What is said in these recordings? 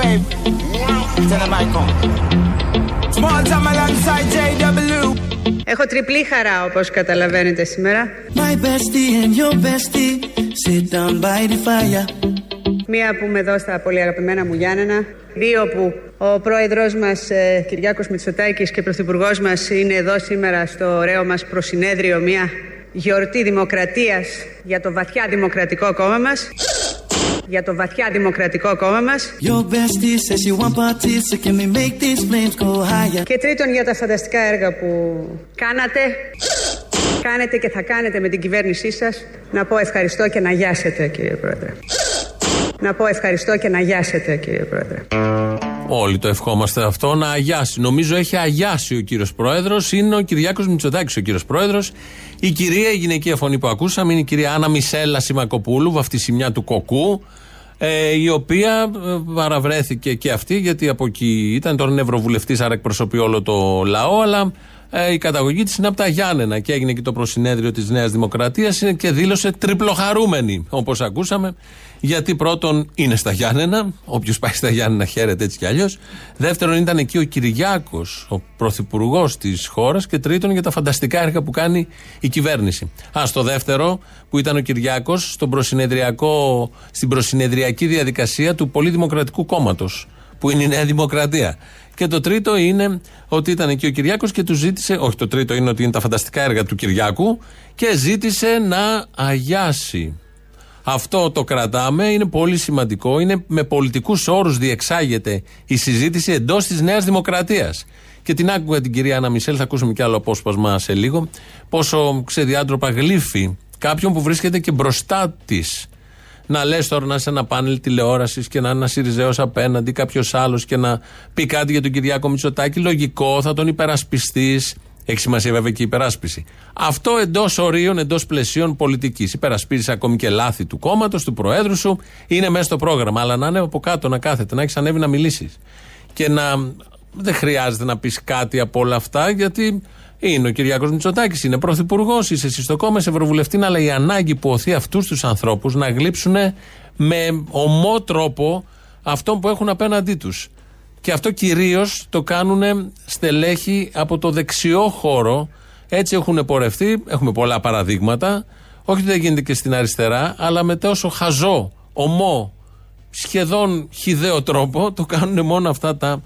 wave. Tell them I come. Small time alongside JW. Έχω τριπλή χαρά όπως καταλαβαίνετε σήμερα. My bestie and your bestie sit down by the fire. Μία που είμαι εδώ στα πολύ αγαπημένα μου Γιάννενα. Δύο που ο πρόεδρος μας ε, Κυριάκος Μητσοτάκης και πρωθυπουργός μας είναι εδώ σήμερα στο ωραίο μας προσυνέδριο. Μια γιορτή δημοκρατίας για το βαθιά δημοκρατικό κόμμα μας για το βαθιά δημοκρατικό κόμμα μας. Και τρίτον για τα φανταστικά έργα που κάνατε. Κάνετε και θα κάνετε με την κυβέρνησή σας. Να πω ευχαριστώ και να γιάσετε κύριε Πρόεδρε. Να πω ευχαριστώ και να γιάσετε κύριε Πρόεδρε Όλοι το ευχόμαστε αυτό να αγιάσει. Νομίζω έχει αγιάσει ο κύριος Πρόεδρος. Είναι ο Κυριάκος Μητσοτάκης ο κύριος Πρόεδρος. Η κυρία, η γυναικεία φωνή που ακούσαμε, είναι η κυρία Άννα Μισέλα Σιμακοπούλου, βαφτισιμιά του Κοκού. Ε, η οποία ε, παραβρέθηκε και αυτή, γιατί από εκεί ήταν. Τώρα είναι Ευρωβουλευτής, άρα εκπροσωπεί όλο το λαό, αλλά ε, η καταγωγή της είναι από τα Γιάννενα και έγινε και το προσυνέδριο της Νέας Δημοκρατίας και δήλωσε τριπλοχαρούμενη, όπως ακούσαμε. Γιατί πρώτον είναι στα Γιάννενα, όποιος πάει στα Γιάννενα χαίρεται έτσι κι αλλιώς. Δεύτερον ήταν εκεί ο Κυριάκος, ο πρωθυπουργός της χώρας. Και τρίτον για τα φανταστικά έργα που κάνει η κυβέρνηση. Α, στο δεύτερο που ήταν ο Κυριάκος στην προσυνεδριακή διαδικασία του Πολυδημοκρατικού Κόμματος, που είναι η Νέα Δημοκρατία. Και το τρίτο είναι ότι ήταν εκεί ο Κυριάκος και του ζήτησε. Όχι, το τρίτο είναι ότι είναι τα φανταστικά έργα του Κυριάκου και ζήτησε να αγιάσει. Αυτό το κρατάμε, είναι πολύ σημαντικό. Είναι με πολιτικούς όρους διεξάγεται η συζήτηση εντός της Νέας Δημοκρατίας. Και την άκουγα την κυρία Άννα Μισελ, θα ακούσουμε κι άλλο απόσπασμα σε λίγο. Πόσο ξεδιάντροπα γλύφει κάποιον που βρίσκεται και μπροστά της να λες τώρα να είσαι ένα πάνελ τηλεόρασης και να είναι ένας Σιριζέος απέναντι, κάποιος άλλος και να πει κάτι για τον Κυριάκο Μητσοτάκη. Λογικό, θα τον υπερασπιστείς. Έχει σημασία βέβαια και η υπεράσπιση. Αυτό εντός ορίων, εντός πλαισίων πολιτικής. Υπερασπίζει ακόμη και λάθη του κόμματος, του Προέδρου σου, είναι μέσα στο πρόγραμμα. Αλλά να είναι από κάτω, να κάθεται, να έχεις ανέβει να μιλήσεις. Και να. Δεν χρειάζεται να πεις κάτι από όλα αυτά, γιατί είναι ο Κυριάκος Μητσοτάκης, είναι πρωθυπουργός, είσαι εσύ στο κόμμα, είσαι ευρωβουλευτή, αλλά η ανάγκη που οθεί αυτούς τους ανθρώπους να γλύψουν με ομό τρόπο αυτόν που έχουν απέναντί τους. Και αυτό κυρίως το κάνουν στελέχη από το δεξιό χώρο. Έτσι έχουν πορευτεί. Έχουμε πολλά παραδείγματα. Όχι ότι δεν γίνεται και στην αριστερά, αλλά με τόσο χαζό, ομό, σχεδόν χιδαίο τρόπο το κάνουν μόνο αυτά τα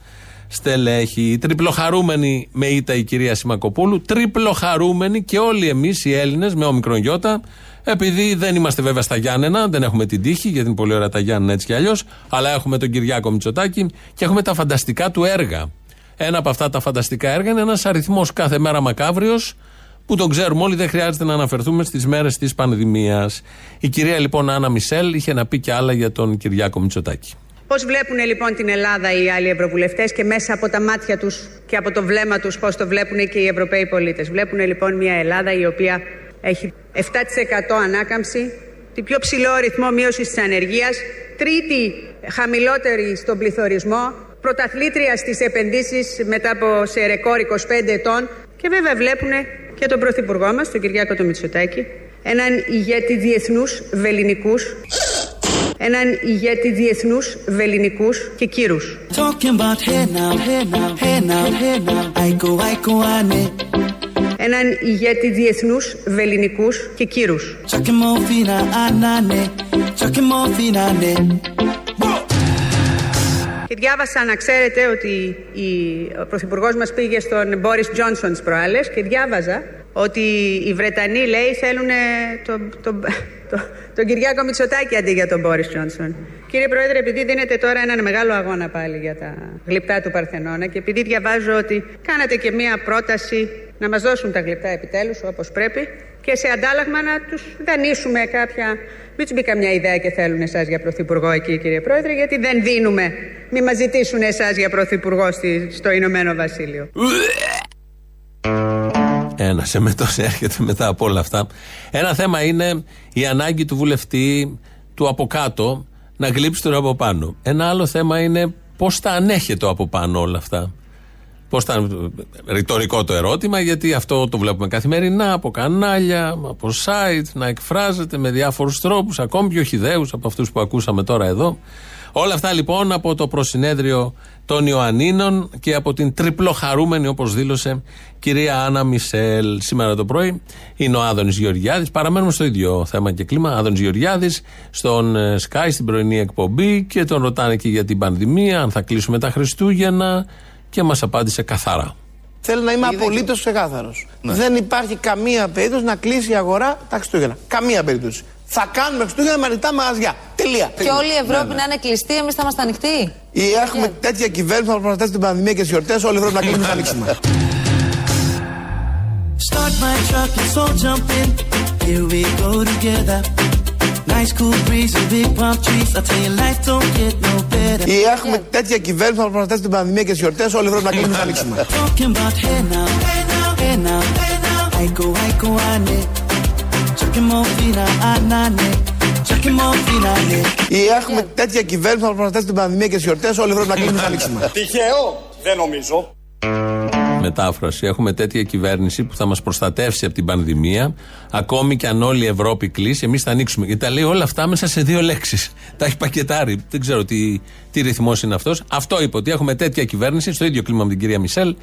στελέχη. Τριπλοχαρούμενη με ήττα η κυρία Σιμακοπούλου. Τριπλοχαρούμενη και όλοι εμείς οι Έλληνες με όμικρον γιώτα. Επειδή δεν είμαστε βέβαια στα Γιάννενα, δεν έχουμε την τύχη, γιατί είναι πολύ ωραία τα Γιάννενα έτσι κι αλλιώς. Αλλά έχουμε τον Κυριάκο Μητσοτάκη και έχουμε τα φανταστικά του έργα. Ένα από αυτά τα φανταστικά έργα είναι ένας αριθμός κάθε μέρα μακάβριος που τον ξέρουμε όλοι, δεν χρειάζεται να αναφερθούμε στις μέρες της πανδημίας. Η κυρία λοιπόν Άννα Μισελ είχε να πει και άλλα για τον Κυριάκο Μητσοτάκη. Πώς βλέπουν λοιπόν την Ελλάδα οι άλλοι Ευρωβουλευτές και μέσα από τα μάτια τους και από το βλέμμα τους, πώς το βλέπουν και οι Ευρωπαίοι πολίτες; Βλέπουν λοιπόν μια Ελλάδα η οποία έχει 7% ανάκαμψη, την πιο ψηλό ρυθμό μείωσης της ανεργίας, τρίτη χαμηλότερη στον πληθωρισμό, πρωταθλήτρια στις επενδύσεις μετά από σε ρεκόρ 25 ετών. Και βέβαια βλέπουν και τον Πρωθυπουργό μας, τον Κυριάκο το Μητσοτάκη, έναν ηγέτη διεθνούς βεληνικούς. Έναν ηγέτη διεθνούς, βεληνικούς και κύρους. Έναν ηγέτη διεθνούς, βεληνικούς και κύρους. Και διάβασα να ξέρετε ότι ο Πρωθυπουργός μας πήγε στον Μπόρις Τζόνσον προάλλες και διάβαζα ότι οι Βρετανοί λέει θέλουν τον το, το, το Κυριάκο Μητσοτάκη αντί για τον Μπόρις Τζόνσον. Κύριε Πρόεδρε, επειδή δίνετε τώρα έναν μεγάλο αγώνα πάλι για τα γλυπτά του Παρθενώνα και επειδή διαβάζω ότι κάνατε και μία πρόταση να μας δώσουν τα γλυπτά επιτέλους όπως πρέπει και σε αντάλλαγμα να τους δανείσουμε κάποια... Μην τους μπει καμιά ιδέα και θέλουν εσάς για πρωθυπουργό εκεί, κύριε Πρόεδρε, γιατί δεν δίνουμε. Μην μας ζητήσουν εσάς για πρωθυπουργό στο Ηνωμένο Βασίλειο. Ένας εμετό έρχεται μετά από όλα αυτά. Ένα θέμα είναι η ανάγκη του βουλευτή του από κάτω να γλύψει τον από πάνω. Ένα άλλο θέμα είναι πώς τα ανέχεται από πάνω όλα αυτά. Πώς ήταν ρητορικό το ερώτημα, γιατί αυτό το βλέπουμε καθημερινά από κανάλια, από site, να εκφράζεται με διάφορους τρόπους, ακόμη πιο χιδαίους από αυτούς που ακούσαμε τώρα εδώ. Όλα αυτά λοιπόν από το προσυνέδριο των Ιωαννίνων και από την τριπλοχαρούμενη, όπως δήλωσε, κυρία Άννα Μισελ. Σήμερα το πρωί είναι ο Άδωνης Γεωργιάδης. Παραμένουμε στο ίδιο θέμα και κλίμα. Άδωνης Γεωργιάδης στον ε, Sky, στην πρωινή εκπομπή και τον ρωτάνε και για την πανδημία, αν θα κλείσουμε τα Χριστούγεννα και μας απάντησε καθαρά. Θέλω να είμαι απολύτως ξεκάθαρος. Δεν υπάρχει καμία περίπτωση να κλείσει η αγορά τα Χριστούγεννα. Καμία περίπτωση. Θα κάνουμε Χριστούγεννα με ανοιχτά μαγαζιά. Τελεία. Και όλη η Ευρώπη να είναι κλειστή, εμείς θα είμαστε ανοιχτοί. Ή έχουμε τέτοια κυβέρνηση που θα προστατεύσει την πανδημία και τις γιορτές, όλη η Ευρώπη να κλείσουμε θα ανοίξουμε. Start my truck, let's all jump in. Here we go together. Nice cool breeze and big palm trees. I tell you, life don't get no better. Ή έχουμε τέτοια κυβέρνηση που θα προστατεύσει την πανδημία και τις γιορτές, όλη η Ευρώπη να κλείσουμε θα ανοίξουμε. Talking about hey now, hey now, hey now, hey now. I go, I go, I need. Ή έχουμε τέτοια κυβέρνηση που θα προστατεύσει την πανδημία και τις γιορτές, όλη η Ευρώπη να κλείσουμε θα ανοίξουμε. Τυχαίο, δεν νομίζω. Μετάφραση. Έχουμε τέτοια κυβέρνηση που θα μας προστατεύσει από την πανδημία. Ακόμη και αν όλη η Ευρώπη κλείσει, εμείς θα ανοίξουμε. Γιατί τα λέει όλα αυτά μέσα σε δύο λέξεις. Τα έχει πακετάρει. Δεν ξέρω τι, τι ρυθμός είναι αυτός. Αυτό είπε ότι έχουμε τέτοια κυβέρνηση, στο ίδιο κλίμα με την κυρία Μισελ,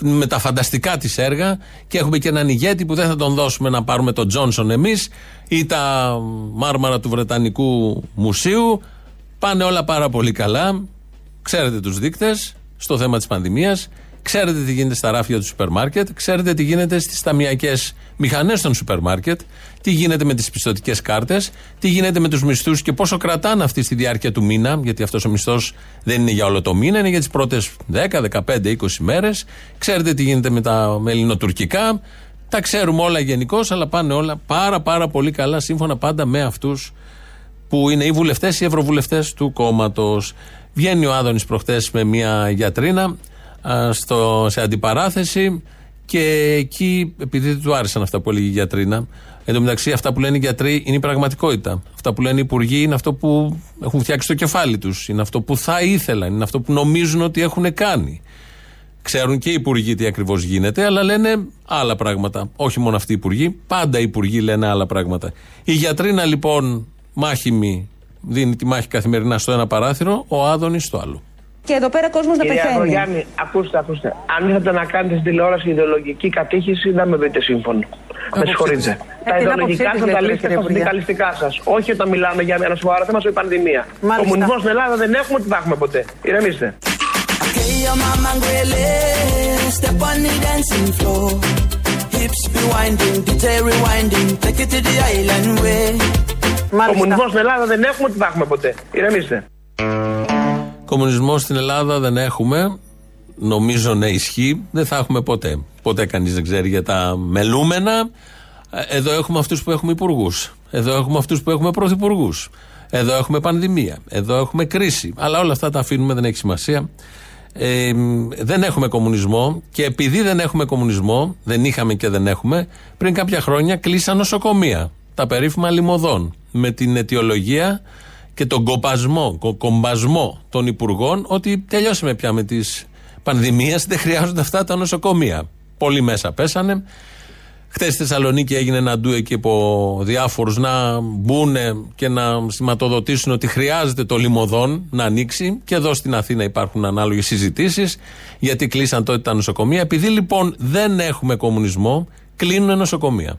με τα φανταστικά της έργα και έχουμε και έναν ηγέτη που δεν θα τον δώσουμε να πάρουμε τον Τζόνσον εμείς ή τα μάρμαρα του Βρετανικού Μουσείου. Πάνε όλα πάρα πολύ καλά. Ξέρετε τους δείκτες στο θέμα της πανδημίας. Ξέρετε τι γίνεται στα ράφια του σούπερ μάρκετ. Ξέρετε τι γίνεται στις ταμιακές μηχανές των σούπερ μάρκετ. Τι γίνεται με τις πιστοτικές κάρτες. Τι γίνεται με τους μισθούς και πόσο κρατάνε αυτή στη διάρκεια του μήνα. Γιατί αυτός ο μισθός δεν είναι για όλο το μήνα, είναι για τις πρώτες 10, 15, 20 μέρες. Ξέρετε τι γίνεται με τα με ελληνοτουρκικά. Τα ξέρουμε όλα γενικώ, αλλά πάνε όλα πάρα πάρα πολύ καλά σύμφωνα πάντα με αυτούς που είναι οι βουλευτές ή ευρωβουλευτές του κόμματος. Βγαίνει ο Άδωνης προχθέ με μια γιατρίνα α, στο, σε αντιπαράθεση και εκεί, επειδή δεν του άρεσαν αυτά που έλεγε η γιατρίνα, εν τω μεταξύ αυτά που λένε οι γιατροί είναι η πραγματικότητα. Αυτά που λένε οι υπουργοί είναι αυτό που έχουν φτιάξει το κεφάλι τους. Είναι αυτό που θα ήθελαν, είναι αυτό που νομίζουν ότι έχουν κάνει. Ξέρουν και οι υπουργοί τι ακριβώς γίνεται, αλλά λένε άλλα πράγματα. Όχι μόνο αυτοί οι υπουργοί, πάντα οι υπουργοί λένε άλλα πράγματα. Η γιατρίνα λοιπόν μάχημη δίνει τη μάχη καθημερινά στο ένα παράθυρο, ο Άδωνης στο άλλο. Και εδώ πέρα κόσμος να Κυρία πεθαίνει. Αγρογιάννη, ακούστε, ακούστε. Αν ήρθατε να κάνετε στην τηλεόραση ιδεολογική κατήχηση, δεν με βρείτε σύμφωνο. Με συγχωρείτε. Τα την ιδεολογικά άποψή σα της, τα λέτε, λύστε κύριε στα Υπουργέ. συνδικαλιστικά σας. Όχι όταν μιλάμε για ένα σοβαρό θέμα, η πανδημία. Μάλιστα. Κομμουνισμός στην Ελλάδα δεν έχουμε, τι θα έχουμε ποτέ. Ηρεμήστε. Okay, your mama ngwele, step on the dancing floor. Hips be winding, DJ rewinding, take it to the island way. Κομμουνισμός στην Ελλάδα δεν έχουμε, τι θα έχουμε ποτέ. Ηρεμήστε. Κομμουνισμό στην Ελλάδα δεν έχουμε. Νομίζω να ισχύει. Δεν θα έχουμε ποτέ. Ποτέ κανείς δεν ξέρει για τα μελούμενα. Ε, Εδώ έχουμε αυτούς που έχουμε υπουργούς. Εδώ έχουμε αυτούς που έχουμε πρωθυπουργούς. Εδώ έχουμε πανδημία. Εδώ έχουμε κρίση. Αλλά όλα αυτά τα αφήνουμε, δεν έχει σημασία. Ε, δεν έχουμε κομμουνισμό και επειδή δεν έχουμε κομμουνισμό, δεν είχαμε και δεν έχουμε, πριν κάποια χρόνια κλείσαν νοσοκομεία. Τα περίφημα λιμωδών. Με την αιτιολογία και τον κομπασμό, κο- κομπασμό των υπουργών ότι τελειώσαμε πια με τις πανδημίες, δεν χρειάζονται αυτά τα νοσοκομεία. Πολλοί μέσα πέσανε. Χθες στη Θεσσαλονίκη έγινε ένα ντου εκεί από διάφορους να μπουν και να σηματοδοτήσουν ότι χρειάζεται το λιμωδόν να ανοίξει. Και εδώ στην Αθήνα υπάρχουν ανάλογες συζητήσεις γιατί κλείσαν τότε τα νοσοκομεία. Επειδή λοιπόν δεν έχουμε κομμουνισμό, κλείνουν νοσοκομεία.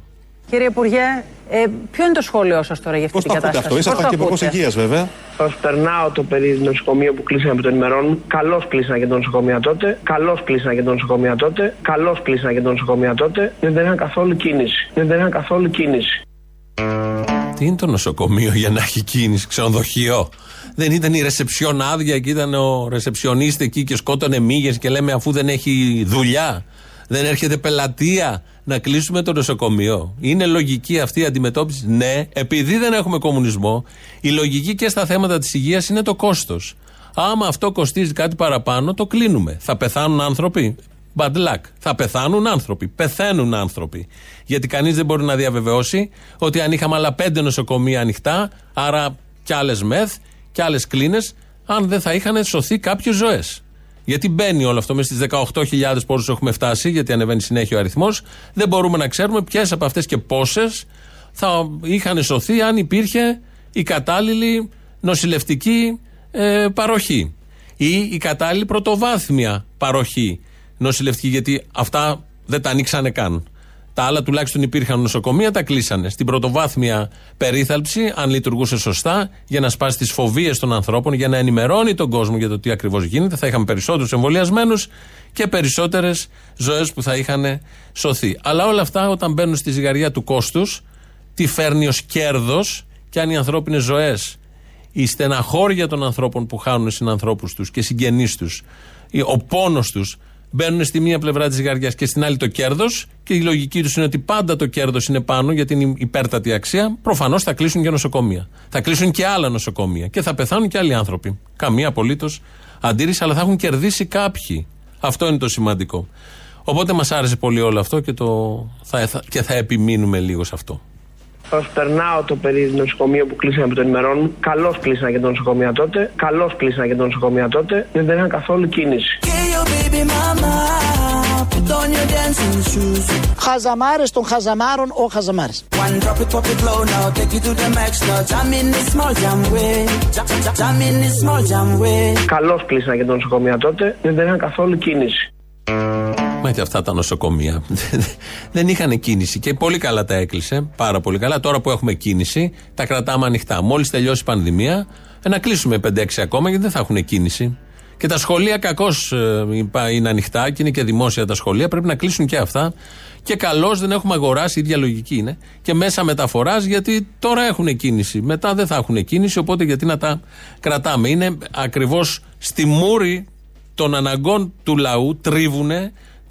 Κύριε Υπουργέ, ε, ποιο είναι το σχόλιο σας τώρα για αυτή Πώς την το ακούτε κατάσταση; αυτό, ήσασταν Πώς και το υπουργός ακούτε; υγείας βέβαια. Σας περνάω το περί νοσοκομείο που κλείσανε από το ενημερώνουν. Καλώς κλείσανε και το νοσοκομεία τότε. Καλώς κλείσανε και το νοσοκομεία τότε. Καλώς κλείσανε και το νοσοκομεία τότε. Δεν είχαν καθόλου κίνηση. Δεν είχαν καθόλου κίνηση. Τι είναι το νοσοκομείο για να έχει κίνηση, ξενοδοχείο; Δεν ήταν η ρεσεψιόν άδεια και ήταν ο ρεσεψιονίστε εκεί και σκότωνε μύγες και λέμε αφού δεν έχει δουλειά, δεν έρχεται πελατεία, να κλείσουμε το νοσοκομείο. Είναι λογική αυτή η αντιμετώπιση; Ναι, επειδή δεν έχουμε κομμουνισμό, η λογική και στα θέματα της υγείας είναι το κόστος. Άμα αυτό κοστίζει κάτι παραπάνω, το κλείνουμε. Θα πεθάνουν άνθρωποι; Bad luck. Θα πεθάνουν άνθρωποι. Πεθαίνουν άνθρωποι. Γιατί κανείς δεν μπορεί να διαβεβαιώσει ότι αν είχαμε άλλα πέντε νοσοκομεία ανοιχτά, άρα κι άλλες μεθ, κι άλλες κλίνες, αν δεν θα είχαν σωθεί κάποιες ζωές. Γιατί μπαίνει όλο αυτό μέσα στις 18.000 πόσου έχουμε φτάσει, γιατί ανεβαίνει συνέχεια ο αριθμός. Δεν μπορούμε να ξέρουμε ποιες από αυτές και πόσες θα είχαν σωθεί αν υπήρχε η κατάλληλη νοσηλευτική ε, παροχή ή η κατάλληλη πρωτοβάθμια παροχή νοσηλευτική, γιατί αυτά δεν τα ανοίξανε καν. Τα άλλα τουλάχιστον υπήρχαν νοσοκομεία, τα κλείσανε. Στην πρωτοβάθμια περίθαλψη, αν λειτουργούσε σωστά, για να σπάσει τις φοβίες των ανθρώπων, για να ενημερώνει τον κόσμο για το τι ακριβώς γίνεται, θα είχαμε περισσότερους εμβολιασμένους και περισσότερες ζωές που θα είχαν σωθεί. Αλλά όλα αυτά όταν μπαίνουν στη ζυγαριά του κόστους, τι φέρνει ως κέρδος και αν οι ανθρώπινες ζωές, η στεναχώρια των ανθρώπων που χάνουν συνανθρώπους τους και συγγενείς τους, ο πόνος τους μπαίνουν στη μία πλευρά της ζυγαριάς και στην άλλη το κέρδος και η λογική τους είναι ότι πάντα το κέρδος είναι πάνω γιατί είναι υπέρτατη αξία, προφανώς θα κλείσουν και νοσοκομεία. Θα κλείσουν και άλλα νοσοκομεία και θα πεθάνουν και άλλοι άνθρωποι. Καμία απολύτως αντίρρηση, αλλά θα έχουν κερδίσει κάποιοι. Αυτό είναι το σημαντικό. Οπότε μας άρεσε πολύ όλο αυτό και, το, θα, και θα επιμείνουμε λίγο σε αυτό. Προσπερνάω το περίεργο νοσοκομείο που κλείσανε από τον ημερών. Καλώς κλείσανε και το νοσοκομείο τότε. Καλώς κλείσανε και το νοσοκομείο τότε. Δεν είχαν καθόλου κίνηση. Χαζαμάρες των χαζαμάρων ο χαζαμάρε. Καλώς κλείσανε και το νοσοκομείο τότε. Δεν είχαν καθόλου κίνηση. Μα και αυτά τα νοσοκομεία δεν είχαν κίνηση και πολύ καλά τα έκλεισε. Πάρα πολύ καλά. Τώρα που έχουμε κίνηση, τα κρατάμε ανοιχτά. Μόλις τελειώσει η πανδημία, ε, να κλείσουμε 5-6 ακόμα γιατί δεν θα έχουν κίνηση. Και τα σχολεία κακώς ε, είναι ανοιχτά και είναι και δημόσια τα σχολεία. Πρέπει να κλείσουν και αυτά. Και καλώς δεν έχουμε αγοράσει, η ίδια λογική είναι. Και μέσα μεταφοράς γιατί τώρα έχουν κίνηση. Μετά δεν θα έχουν κίνηση, οπότε γιατί να τα κρατάμε. Είναι ακριβώς στη μούρη των αναγκών του λαού τρίβουν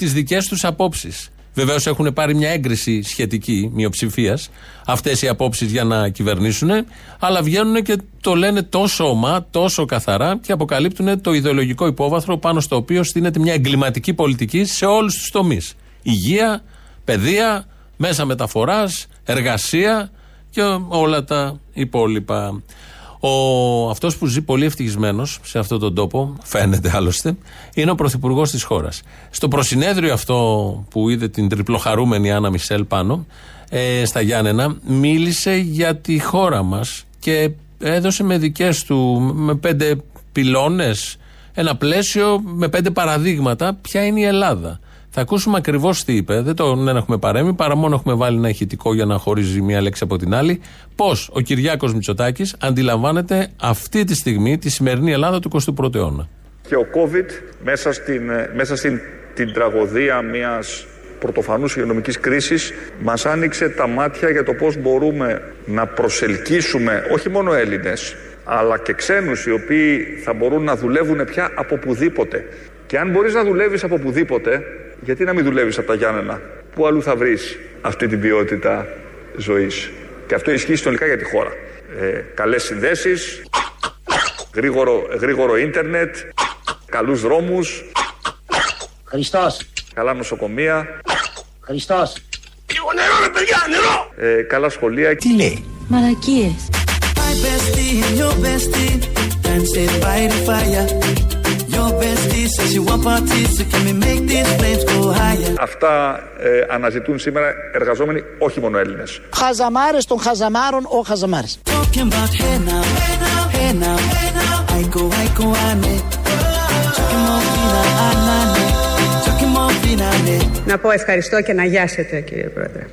τις δικές τους απόψεις. Βεβαίως έχουν πάρει μια έγκριση σχετική μειοψηφίας αυτές οι απόψεις για να κυβερνήσουν, αλλά βγαίνουν και το λένε τόσο ομά, τόσο καθαρά και αποκαλύπτουν το ιδεολογικό υπόβαθρο πάνω στο οποίο στείνεται μια εγκληματική πολιτική σε όλους τους τομείς. Υγεία, παιδεία, μέσα μεταφοράς, εργασία και όλα τα υπόλοιπα. Ο, αυτός που ζει πολύ ευτυχισμένος σε αυτόν τον τόπο, φαίνεται άλλωστε, είναι ο πρωθυπουργός της χώρας. Στο προσυνέδριο αυτό που είδε την τριπλοχαρούμενη Άννα Μισελ πάνω, ε, στα Γιάννενα, μίλησε για τη χώρα μας και έδωσε με δικές του, με πέντε πυλώνες, ένα πλαίσιο με πέντε παραδείγματα ποια είναι η Ελλάδα. Θα ακούσουμε ακριβώς τι είπε. Δεν τον δεν έχουμε παρέμει, παρά μόνο έχουμε βάλει ένα ηχητικό για να χωρίζει μία λέξη από την άλλη. Πώς ο Κυριάκος Μητσοτάκης αντιλαμβάνεται αυτή τη στιγμή τη σημερινή Ελλάδα του 21ου αιώνα; Και ο COVID μέσα στην, μέσα στην την τραγωδία μιας πρωτοφανούς υγειονομικής κρίσης μας άνοιξε τα μάτια για το πώς μπορούμε να προσελκύσουμε όχι μόνο Έλληνες αλλά και ξένους οι οποίοι θα μπορούν να δουλεύουν πια από πουδήποτε. Και αν μπορείς να δουλεύεις από πουδήποτε γιατί να μην δουλεύεις από τα Γιάννενα. Πού αλλού θα βρεις αυτή την ποιότητα ζωής. Και αυτό ισχύει συνολικά για τη χώρα. Ε, Καλές συνδέσεις, γρήγορο, γρήγορο ίντερνετ, καλούς δρόμους. Χριστός. Καλά νοσοκομεία. Χριστός. Λίγο νερό, ρε παιδιά, νερό! Ε, καλά σχολεία. Τι λέει; Μαλακίες. Αυτά ε, αναζητούν σήμερα εργαζόμενοι όχι μόνο Έλληνες. Χαζαμάρες των χαζαμάρων ο χαζαμάρε. Να πω ευχαριστώ και να γιάσετε κύριε Πρόεδρε.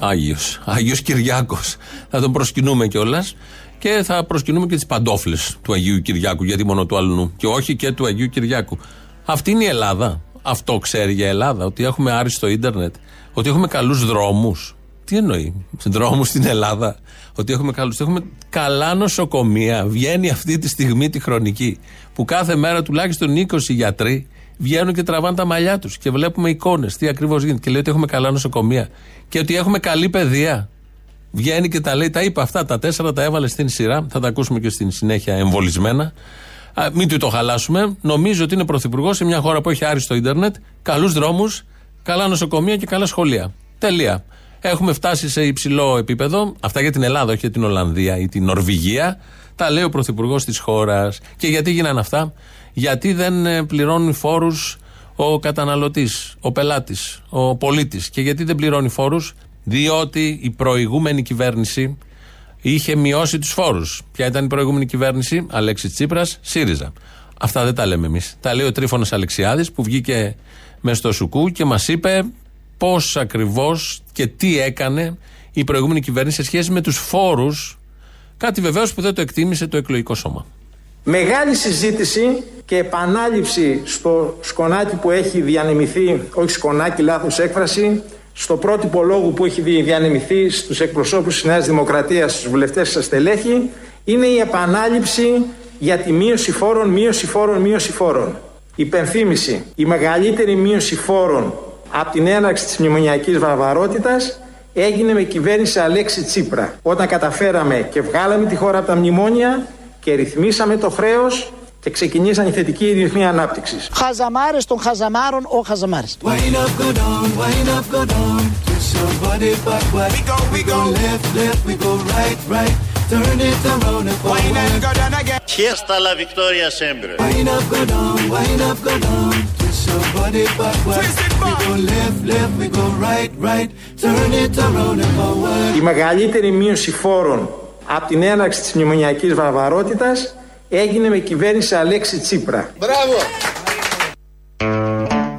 Άγιος, Άγιος Κυριάκος. Θα τον προσκυνούμε κιόλας και θα προσκυνούμε και τις παντόφλες του Αγίου Κυριάκου, γιατί μόνο του αλλού. Και όχι και του Αγίου Κυριάκου. Αυτή είναι η Ελλάδα. Αυτό ξέρει για Ελλάδα, ότι έχουμε άριστο ίντερνετ, ότι έχουμε καλούς δρόμους. Τι εννοεί, δρόμους στην Ελλάδα, ότι έχουμε καλούς. Έχουμε καλά νοσοκομεία. Βγαίνει αυτή τη στιγμή τη χρονική, που κάθε μέρα τουλάχιστον 20 γιατροί βγαίνουν και τραβάνε τα μαλλιά τους και βλέπουμε εικόνες, τι ακριβώς γίνεται. Και λέει ότι έχουμε καλά νοσοκομεία και ότι έχουμε καλή παιδεία. Βγαίνει και τα λέει, τα είπα αυτά, τα τέσσερα τα έβαλε στην σειρά. Θα τα ακούσουμε και στην συνέχεια εμβολισμένα. Α, μην του το χαλάσουμε. Νομίζω ότι είναι πρωθυπουργός σε μια χώρα που έχει άριστο ίντερνετ, καλούς δρόμους, καλά νοσοκομεία και καλά σχολεία. Τελεία. Έχουμε φτάσει σε υψηλό επίπεδο. Αυτά για την Ελλάδα, όχι για την Ολλανδία ή την Νορβηγία. Τα λέει ο πρωθυπουργός της χώρας. Και γιατί γίνανε αυτά, Γιατί δεν ε, πληρώνουν φόρους ο καταναλωτής, ο πελάτης, ο πολίτης. Και γιατί δεν πληρώνει φόρους, διότι η προηγούμενη κυβέρνηση είχε μειώσει τους φόρους. Ποια ήταν η προηγούμενη κυβέρνηση, Αλέξης Τσίπρας, ΣΥΡΙΖΑ. Αυτά δεν τα λέμε εμείς. Τα λέει ο Τρίφωνας Αλεξιάδης που βγήκε μες στο Σουκού και μας είπε πώς ακριβώς και τι έκανε η προηγούμενη κυβέρνηση σε σχέση με τους φόρους. Κάτι βεβαίως που δεν το εκτίμησε το εκλογικό σώμα. Μεγάλη συζήτηση και επανάληψη στο σκονάκι που έχει διανεμηθεί, όχι σκονάκι, λάθος έκφραση, στο πρότυπο λόγου που έχει διανεμηθεί στους εκπροσώπους της Νέας Δημοκρατίας, στους βουλευτές σας στελέχη, είναι η επανάληψη για τη μείωση φόρων, μείωση φόρων, μείωση φόρων. Υπενθύμηση, η μεγαλύτερη μείωση φόρων από την έναρξη της μνημονιακής βαρβαρότητας έγινε με κυβέρνηση Αλέξη Τσίπρα. Όταν καταφέραμε και βγάλαμε τη χώρα από τα μνημόνια και ρυθμίσαμε το χρέος και ξεκινήσαν η θετική ρυθμή ανάπτυξη. Χαζαμάρες των χαζαμάρων ο Χαζαμάρε. Fiesta la victoria sempre. Η μεγαλύτερη μείωση φόρων από την έναρξη της μνημονιακής βαρβαρότητας έγινε με κυβέρνηση Αλέξη Τσίπρα. Μπράβο!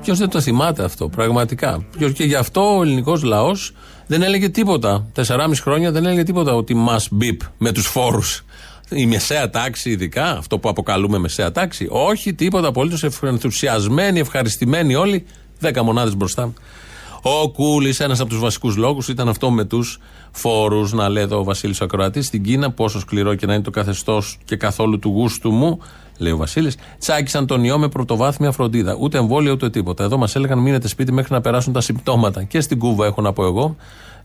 Ποιος δεν το θυμάται αυτό, πραγματικά. Και γι' αυτό ο ελληνικός λαός δεν έλεγε τίποτα. Τεσσεράμιση χρόνια δεν έλεγε τίποτα ότι μας μπίπ με τους φόρους. Η μεσαία τάξη, ειδικά, αυτό που αποκαλούμε μεσαία τάξη. Όχι, τίποτα απολύτως. Ενθουσιασμένοι, ευχαριστημένοι όλοι. Δέκα μονάδες μπροστά. Ο Κούλης, ένας από τους βασικούς λόγους ήταν αυτό με τους φόρους. Να λέει εδώ ο Βασίλης Ακροατής στην Κίνα, πόσο σκληρό και να είναι το καθεστώς και καθόλου του γούστου μου, λέει ο Βασίλης, τσάκισαν τον ιό με πρωτοβάθμια φροντίδα. Ούτε εμβόλιο ούτε τίποτα. Εδώ μας έλεγαν μείνετε σπίτι μέχρι να περάσουν τα συμπτώματα. Και στην Κούβα έχω να πω εγώ.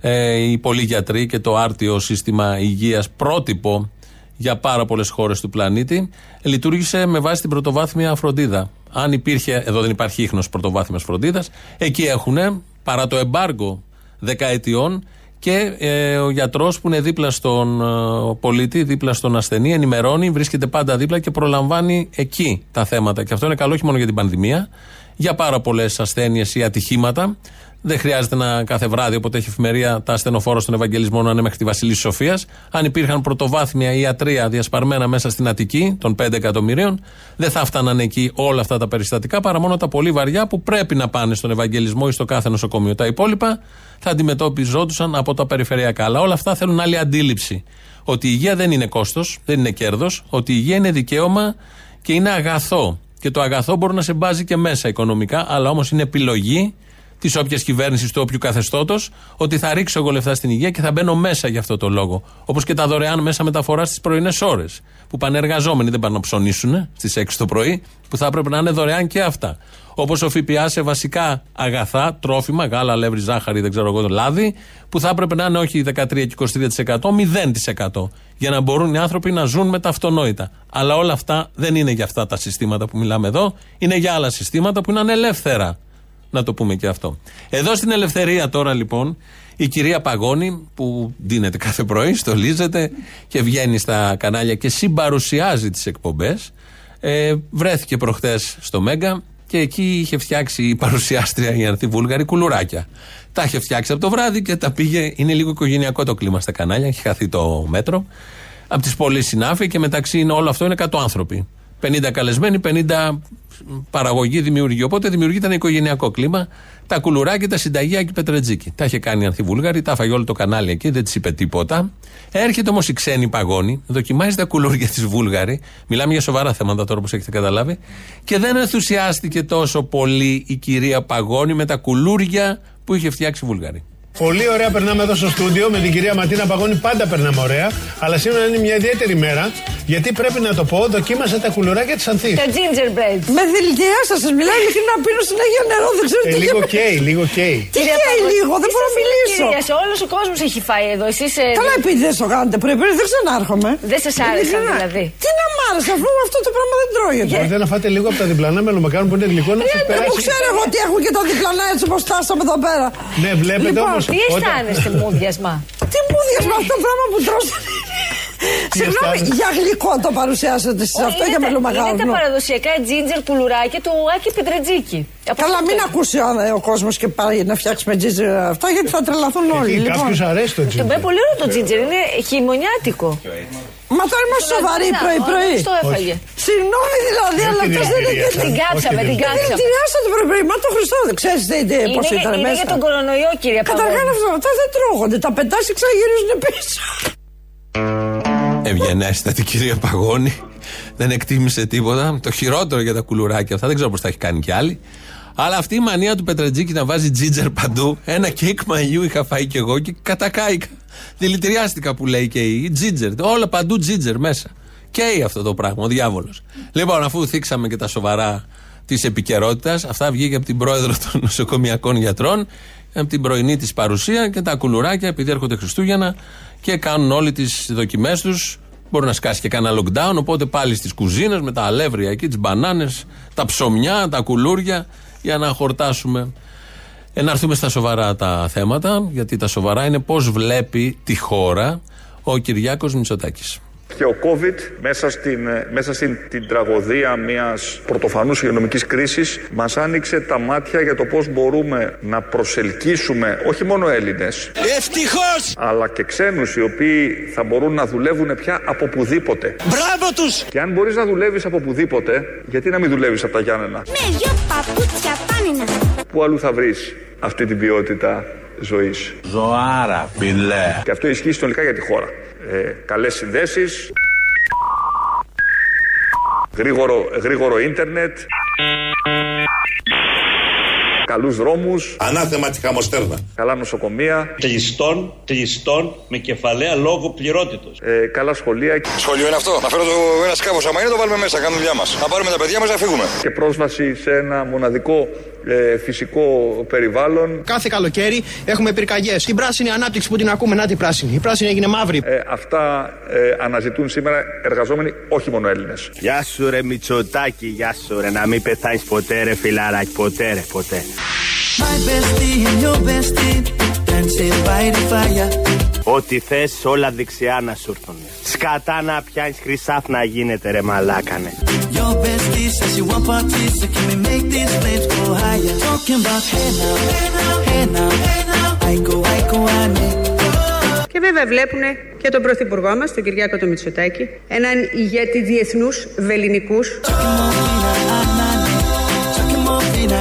Ε, οι πολλοί γιατροί και το άρτιο σύστημα υγείας πρότυπο για πάρα πολλές χώρες του πλανήτη, λειτουργήσε με βάση την πρωτοβάθμια φροντίδα. Αν υπήρχε, εδώ δεν υπάρχει ίχνος πρωτοβάθμιας φροντίδας, εκεί έχουν παρά το εμπάργκο δεκαετιών και ε, ο γιατρός που είναι δίπλα στον ε, πολίτη, δίπλα στον ασθενή, ενημερώνει, βρίσκεται πάντα δίπλα και προλαμβάνει εκεί τα θέματα. Και αυτό είναι καλό όχι μόνο για την πανδημία, για πάρα πολλές ασθένειες ή ατυχήματα. Δεν χρειάζεται να κάθε βράδυ, όποτε έχει εφημερία, τα ασθενοφόρα στον Ευαγγελισμό να είναι μέχρι τη Βασιλής Σοφίας. Αν υπήρχαν πρωτοβάθμια ιατρία διασπαρμένα μέσα στην Αττική των 5 εκατομμυρίων, δεν θα φτάναν εκεί όλα αυτά τα περιστατικά παρά μόνο τα πολύ βαριά που πρέπει να πάνε στον Ευαγγελισμό ή στο κάθε νοσοκομείο. Τα υπόλοιπα θα αντιμετώπιζόντουσαν από τα περιφερειακά. Αλλά όλα αυτά θέλουν άλλη αντίληψη. Ότι η υγεία δεν είναι κόστος, δεν είναι κέρδος, ότι η υγεία είναι δικαίωμα και είναι αγαθό. Και το αγαθό μπορεί να σε μπάζει και μέσα οικονομικά, αλλά όμως είναι επιλογή της όποιας κυβέρνησης, του όποιου καθεστώτος, ότι θα ρίξω εγώ λεφτά στην υγεία και θα μπαίνω μέσα για αυτό το λόγο. Όπως και τα δωρεάν μέσα μεταφοράς στις πρωινές ώρες. Που πάνε εργαζόμενοι, δεν πάνε να ψωνίσουν στις 6 το πρωί, που θα έπρεπε να είναι δωρεάν και αυτά. Όπως ο ΦΠΑ σε βασικά αγαθά, τρόφιμα, γάλα, αλεύρι, ζάχαρη, δεν ξέρω εγώ, το λάδι, που θα έπρεπε να είναι όχι 13 και 23%, 0%. Για να μπορούν οι άνθρωποι να ζουν με τα αυτονόητα. Αλλά όλα αυτά δεν είναι για αυτά τα συστήματα που μιλάμε εδώ, είναι για άλλα συστήματα που είναι ανελεύθερα. Να το πούμε και αυτό. Εδώ στην Ελευθερία τώρα λοιπόν η κυρία Παγώνη που δίνεται κάθε πρωί, στολίζεται και βγαίνει στα κανάλια και συμπαρουσιάζει τις εκπομπές ε, βρέθηκε προχτές στο Μέγκα και εκεί είχε φτιάξει η παρουσιάστρια η Ανθή Βούλγαρη κουλουράκια. Τα είχε φτιάξει από το βράδυ και τα πήγε. Είναι λίγο οικογενειακό το κλίμα στα κανάλια, έχει χαθεί το μέτρο. Από τις πολλές συνάφη και μεταξύ είναι όλο αυτό είναι 100 άνθρωποι. 50 καλεσμένοι, 50 παραγωγή δημιουργεί. Οπότε δημιουργείται ένα οικογενειακό κλίμα. Τα κουλουράκια, τα συνταγή και πετρετζίκι. Τα είχε κάνει η Ανθιβούλγαρη, τα φαγε όλο το κανάλι εκεί, δεν της είπε τίποτα. Έρχεται όμως η ξένη παγόνη, δοκιμάζει τα κουλούρια της Βούλγαρη. Μιλάμε για σοβαρά θέματα τώρα, όπως έχετε καταλάβει. Και δεν ενθουσιάστηκε τόσο πολύ η κυρία Παγόνη με τα κουλούρια που είχε φτιάξει η Βούλγαρη. Πολύ ωραία περνάμε εδώ στο στούντιο με την κυρία Ματίνα Παγώνη. Πάντα περνάμε ωραία. Αλλά σήμερα είναι μια ιδιαίτερη μέρα. Γιατί πρέπει να το πω, δοκίμασα τα κουλουράκια της Ανθής. Τα gingerbread. Με δηλητιά σας, σας μιλάω ειλικρινά. Πίνω συνέχεια νερό, δεν ξέρω Ε, τι λίγο και- καίει, λίγο καίει. Τι καίει λίγο, δεν μπορώ να μιλήσω. Όλος ο κόσμος έχει φάει εδώ. Εσείς, ε, Καλά, επειδή δεν το κάνετε πριν, πριν δεν ξανάρχομαι. Δεν σας άρεσαν, Ειλικρινά. δηλαδή. Τι να μ' άρεσε, αφού αυτό το πράγμα δεν τρώγεται. Μπορείτε να φάτε λίγο από τα διπλανά μελομακάρον που είναι γλυκό να Ε, σας Δεν μου περάσει. ξέρω εγώ τι έχουν και τα διπλανά έτσι όπως φτάσαμε εδώ πέρα. Ναι, βλέπετε Λοιπόν, όμως, Τι όταν- αισθάνεστε, μούδιασμα. Τι μούδιας με αυτό το πράγμα που τρως. Συγγνώμη, για γλυκό το παρουσιάσατε εσείς αυτό για Είναι μελομαγάλο. τα παραδοσιακά τζίντζερ πουλουράκια του Άκη Πετρετζίκη. Καλά, μην ακούσει ο, ο κόσμος και πάει να φτιάξουμε τζίτζερ αυτά γιατί θα τρελαθούν όλοι. Λοιπόν. Κάποιου αρέσει το Το τζίντζερ. μπε πολύ ωραίο το τζίντζερ, είναι χειμωνιάτικο. Μα τώρα είμαστε σοβαροί Να, πρωί-πρωί. ο- το έφαγε. Συγγνώμη δηλαδή, Δεν αλλά την αυτός δεν εμπειρία. είναι. Την κάψαμε, την Δεν κάψαμε. δηλητηριάσατε το πρωί-πρωί. Μα το Χριστό δεν ξέρει πώς Είναι, ήταν είναι μέσα. για τον κορονοϊό, κύριε Καταρχάς Παγώνη. αυτό, αυτά δεν τρώγονται. Τα πετάς και ξαναγυρίζουν πίσω. Ευγενέστατη κυρία Παγώνη. Δεν εκτίμησε τίποτα. Το χειρότερο για τα κουλουράκια αυτά. Δεν ξέρω πώς τα έχει κάνει κι άλλοι. Αλλά αυτή η μανία του Πετρετζίκη να βάζει τζίτζερ παντού. Ένα κέικ μαλλιού είχα φάει κι εγώ και κατακάηκα. Δηλητηριάστηκα που λέει και η τζίτζερ. Όλα παντού τζίτζερ μέσα. Καίει αυτό το πράγμα, ο διάβολος. Λοιπόν, αφού θίξαμε και τα σοβαρά της επικαιρότητας, αυτά βγήκε από την πρόεδρο των νοσοκομιακών γιατρών, από την πρωινή της παρουσία και τα κουλουράκια, επειδή έρχονται Χριστούγεννα και κάνουν όλοι τις δοκιμές τους. Μπορεί να σκάσει και κανένα lockdown, οπότε πάλι στις κουζίνες με τα αλεύρια εκεί, τις μπανάνες, τα ψωμιά, τα κουλούρια, για να χορτάσουμε. Ε, να έρθουμε στα σοβαρά τα θέματα, γιατί τα σοβαρά είναι πώς βλέπει τη χώρα ο Κυριάκος Μητσοτάκης. Και ο COVID μέσα στην, ε, μέσα στην την τραγωδία μιας πρωτοφανούς υγειονομικής κρίσης μας άνοιξε τα μάτια για το πώς μπορούμε να προσελκύσουμε όχι μόνο Έλληνες Ευτυχώς! αλλά και ξένους οι οποίοι θα μπορούν να δουλεύουν πια από πουδήποτε. Μπράβο τους! Και αν μπορείς να δουλεύεις από πουδήποτε, γιατί να μην δουλεύεις από τα Γιάννενα; Με δυο παπούτσια πάνινα. Πού αλλού θα βρεις αυτή την ποιότητα; Ζωής. Ζωάρα, φιλέ. Και αυτό ισχύει συνολικά για τη χώρα. Ε, καλές συνδέσεις, γρήγορο, γρήγορο ίντερνετ, καλούς δρόμους, Ανάθεμα τη χαμοστέρνα. καλά νοσοκομεία, Κλειστών, κλειστών με κεφαλαία λόγω πληρότητος. ε, καλά σχολεία Σχολείο είναι αυτό. Να φέρω το, ένας σκάφο. Άμα είναι, το βάλουμε μέσα. Κάνουμε δουλειά μας. Να πάρουμε τα παιδιά μας να φύγουμε. και πρόσβαση σε ένα μοναδικό ε, φυσικό περιβάλλον. Κάθε καλοκαίρι έχουμε πυρκαγιές. Την πράσινη ανάπτυξη που την ακούμε, να την πράσινη. Η πράσινη έγινε μαύρη. Ε, αυτά ε, αναζητούν σήμερα εργαζόμενοι, όχι μόνο Έλληνες. Γεια σου ρε Μητσοτάκη, γεια σου ρε Να μην πεθάνεις ποτέ ρε φιλαράκι, ποτέ ρε, ποτέ My bestie and your bestie dancing by the fire. Ό,τι θες όλα δεξιά να σου έρθουν Σκατά να πιάνεις χρυσάφ να γίνεται ρε μαλάκανε Your bestie says you want parties, so can we make these flames go higher? Talking about hey now, hey now, hey now, hey now. I go, I go, I make. Και βέβαια βλέπουν και τον Πρωθυπουργό μας, τον Κυριάκο τον Μητσοτάκη, έναν ηγέτη διεθνούς βεληνικούς. Talking more fina,